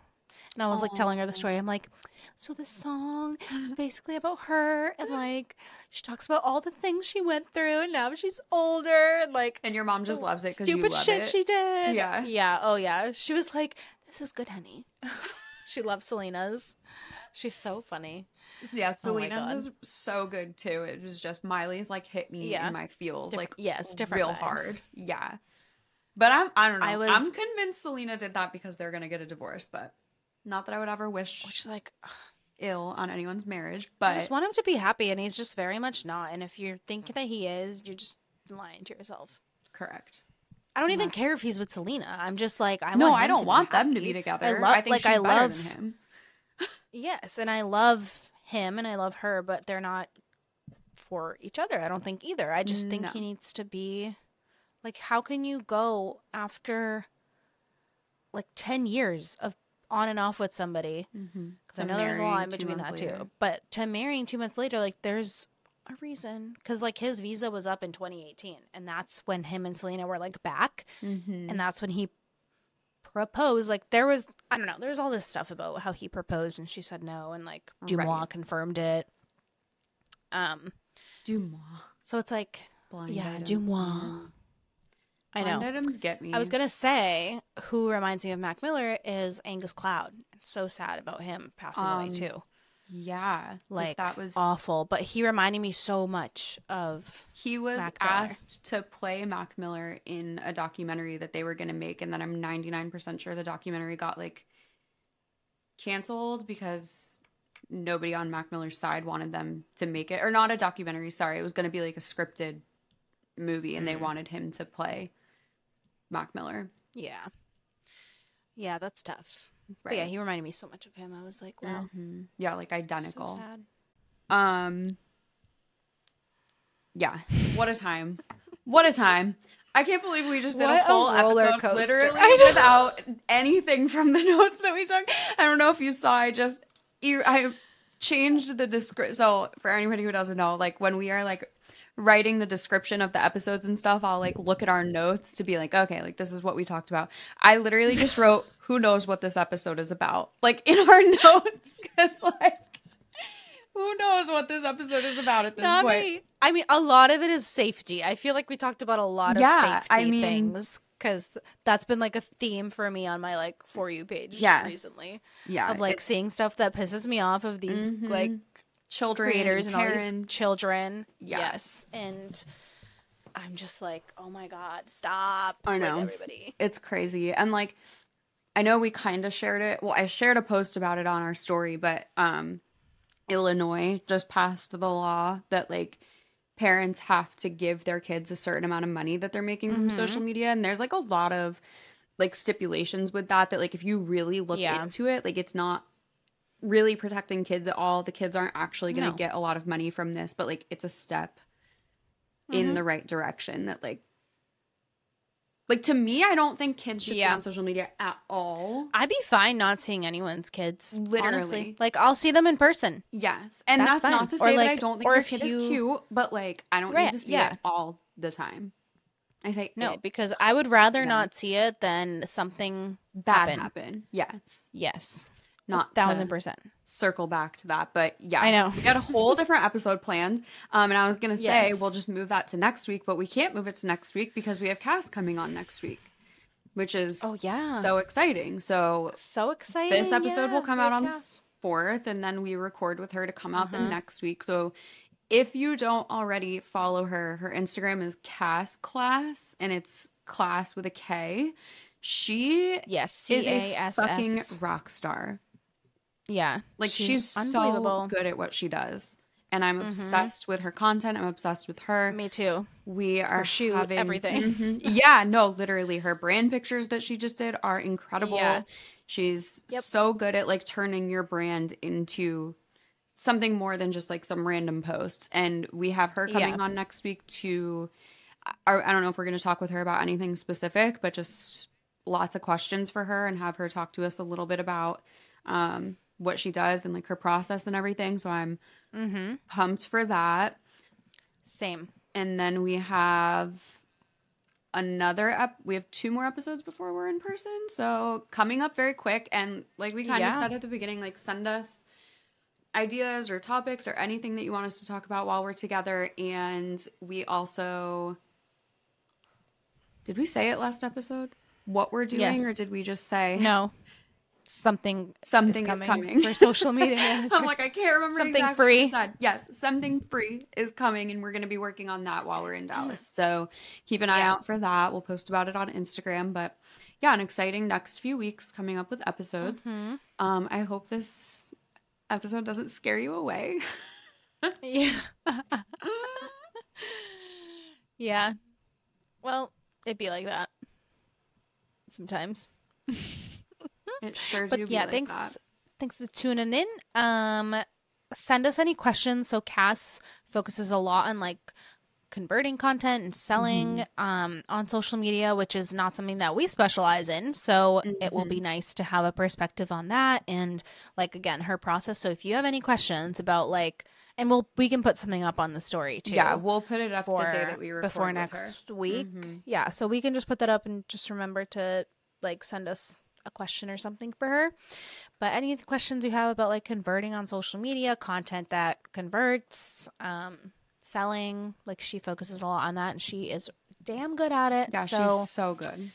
And I was like telling her the story. I'm like, so this song is basically about her and like she talks about all the things she went through and now she's older and like And your mom just loves it because you stupid shit it. she did. Yeah. Yeah. Oh yeah. She was like, This is good, honey. she loves Selena's. She's so funny. Yeah, Oh Selena's God. is so good too. It was just Miley's like hit me Yeah. in my feels Diff- like yes, different real hard. Yeah. But I'm I don't know. I I was- am convinced Selena did that because they're gonna get a divorce, but not that I would ever wish Which like ill on anyone's marriage. But I just want him to be happy and he's just very much not. And if you're thinking that he is, you're just lying to yourself. correct. I don't even care if he's with Selena. I'm just like I no, want I him don't want them to be together. I I, love think like she's I better love than him. Yes, and I love him and I love her, but they're not for each other. I don't think either. I just think No. he needs to be like how can you go after like 10 years of on and off with somebody? Cuz I To know there's a line between that later. too. But to marrying 2 months later like there's a reason cuz like his visa was up in 2018 and that's when him and Selena were like back Mhm. and that's when he proposed like there was i don't know there's all this stuff about how he proposed and she said no and like DeuxMoi Right. confirmed it um DeuxMoi. so it's like Blind yeah man. I know get me. i was gonna say who reminds me of mac miller is angus cloud so sad about him passing away Um, too yeah, like that was awful but he reminded me so much of He was asked to play Mac Miller in a documentary that they were going to make, and then I'm 99% sure the documentary got like canceled because nobody on Mac Miller's side wanted them to make it, or not a documentary. Sorry, it was going to be like a scripted movie, and they Mm. wanted him to play Mac Miller. yeah yeah that's tough Right. yeah he reminded me so much of him i was like wow Mhm. Yeah, like so identical. sad. Um Yeah. What a time. What a time. I can't believe we just did What a a full roller episode coaster. literally without anything from the notes that we took. I don't know if you saw I just I changed the description. So for anybody who doesn't know, like when we are like writing the description of the episodes and stuff, I'll like look at our notes to be like, okay, like this is what we talked about. I literally just wrote who knows what this episode is about. Like in our notes cuz like who knows what this episode is about at this Not point. me. I mean, a lot of it is safety. I feel like we talked about a lot of safety I mean- things because that's been like a theme for me on my like for you page Yes. recently Yeah. of like seeing stuff that pisses me off of these Mhm. like children creators and all these children. Yeah. Yes, and I'm just like, oh my god, stop! I Like, know. everybody. It's crazy. And like I know we kind of shared it. Well, I shared a post about it on our story, but um Illinois just passed the law that like parents have to give their kids a certain amount of money that they're making from Mhm. social media and there's like a lot of like stipulations with that that like if you really look Yeah. into it, like it's not really protecting kids at all. The kids aren't actually going to No. get a lot of money from this, but like it's a step in Mhm. the right direction that like like to me I don't think kids should Yeah. be on social media at all. I'd be fine not seeing anyone's kids. Literally. honestly. like I'll see them in person. Yes. And That's that's, not to Or, say that I don't think or your if kid you- is cute, but like I don't Right, need to see yeah. it all the time. I say No, it. because I would rather Yeah. not see it than something bad happen. happen. Yes. Yes, Not thousand percent. circle back to that, but yeah, I know. we got a whole different episode planned. Um, and I was gonna say Yes. we'll just move that to next week, but we can't move it to next week because we have Cass coming on next week, which is Oh, yeah. so exciting. So So exciting! this episode will come out on Cass. fourth, and then we record with her to come out the Uh-huh. next week. So if you don't already follow her, her Instagram is Cass Klass, and it's class with a K. She Yes, C is a fucking rock star. Yeah, Like she's, so unbelievable. good at what she does. And I'm Mhm. obsessed with her content. I'm obsessed with her. Me too. We are shoot, having everything. Mhm. Yeah, no, literally her brand pictures that she just did are incredible. Yeah. She's Yep. so good at like turning your brand into something more than just like some random posts. And we have her coming Yeah. on next week to I, I don't know if we're going to talk with her about anything specific, but just lots of questions for her and have her talk to us a little bit about um what she does and like her process and everything. So I'm Mm-hmm. pumped for that. Same. And then we have another ep- we have two more episodes before we're in person. So coming up very quick and like we kind of Yeah. said at the beginning like send us ideas or topics or anything that you want us to talk about while we're together and we also Did we say it last episode? What we're doing Yes. or did we just say No, something something is is coming, coming, for social media managers. I'm like, I can't remember Something exactly free. Yes, something free is coming, and we're going to be working on that while we're in Dallas. So keep an eye Yeah. out for that. We'll post about it on Instagram. But yeah, an exciting next few weeks coming up with episodes. Mhm. Um, I hope this episode doesn't scare you away. Yeah. yeah. Well, it'd be like that sometimes. It sure do. But be yeah, like thanks. that. Thanks for tuning in. Um, send us any questions. So Cass focuses a lot on like converting content and selling Mm-hmm. um on social media, which is not something that we specialize in. So it will Mm-hmm. be nice to have a perspective on that and like again her process. So if you have any questions about like and we'll we can put something up on the story too. Yeah, we'll put it up for the day that we record before next her. week. Mhm. Yeah, so we can just put that up and just remember to like send us a question or something for her. But any questions you have about like converting on social media, content that converts, um, selling, like she focuses a lot on that and she is damn good at it. Yeah, so she's so good.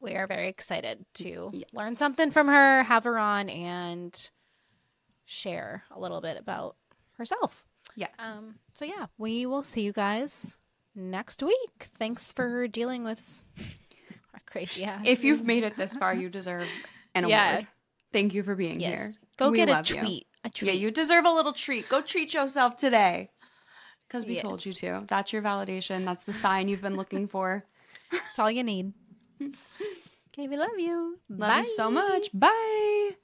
we are very excited to Yes. learn something from her, have her on and share a little bit about herself. Yes. Um, so yeah, we will see you guys next week. Thanks for dealing with crazy ass. if you've made it this far, you deserve an Yeah. award. Thank you for being yes, here. go We get a love you. A tweet. Yeah, you deserve a little treat. Go treat yourself today. Because we told you to. That's your validation. That's the sign you've been looking for. That's all you need. okay, we love you. Love you so much. Bye.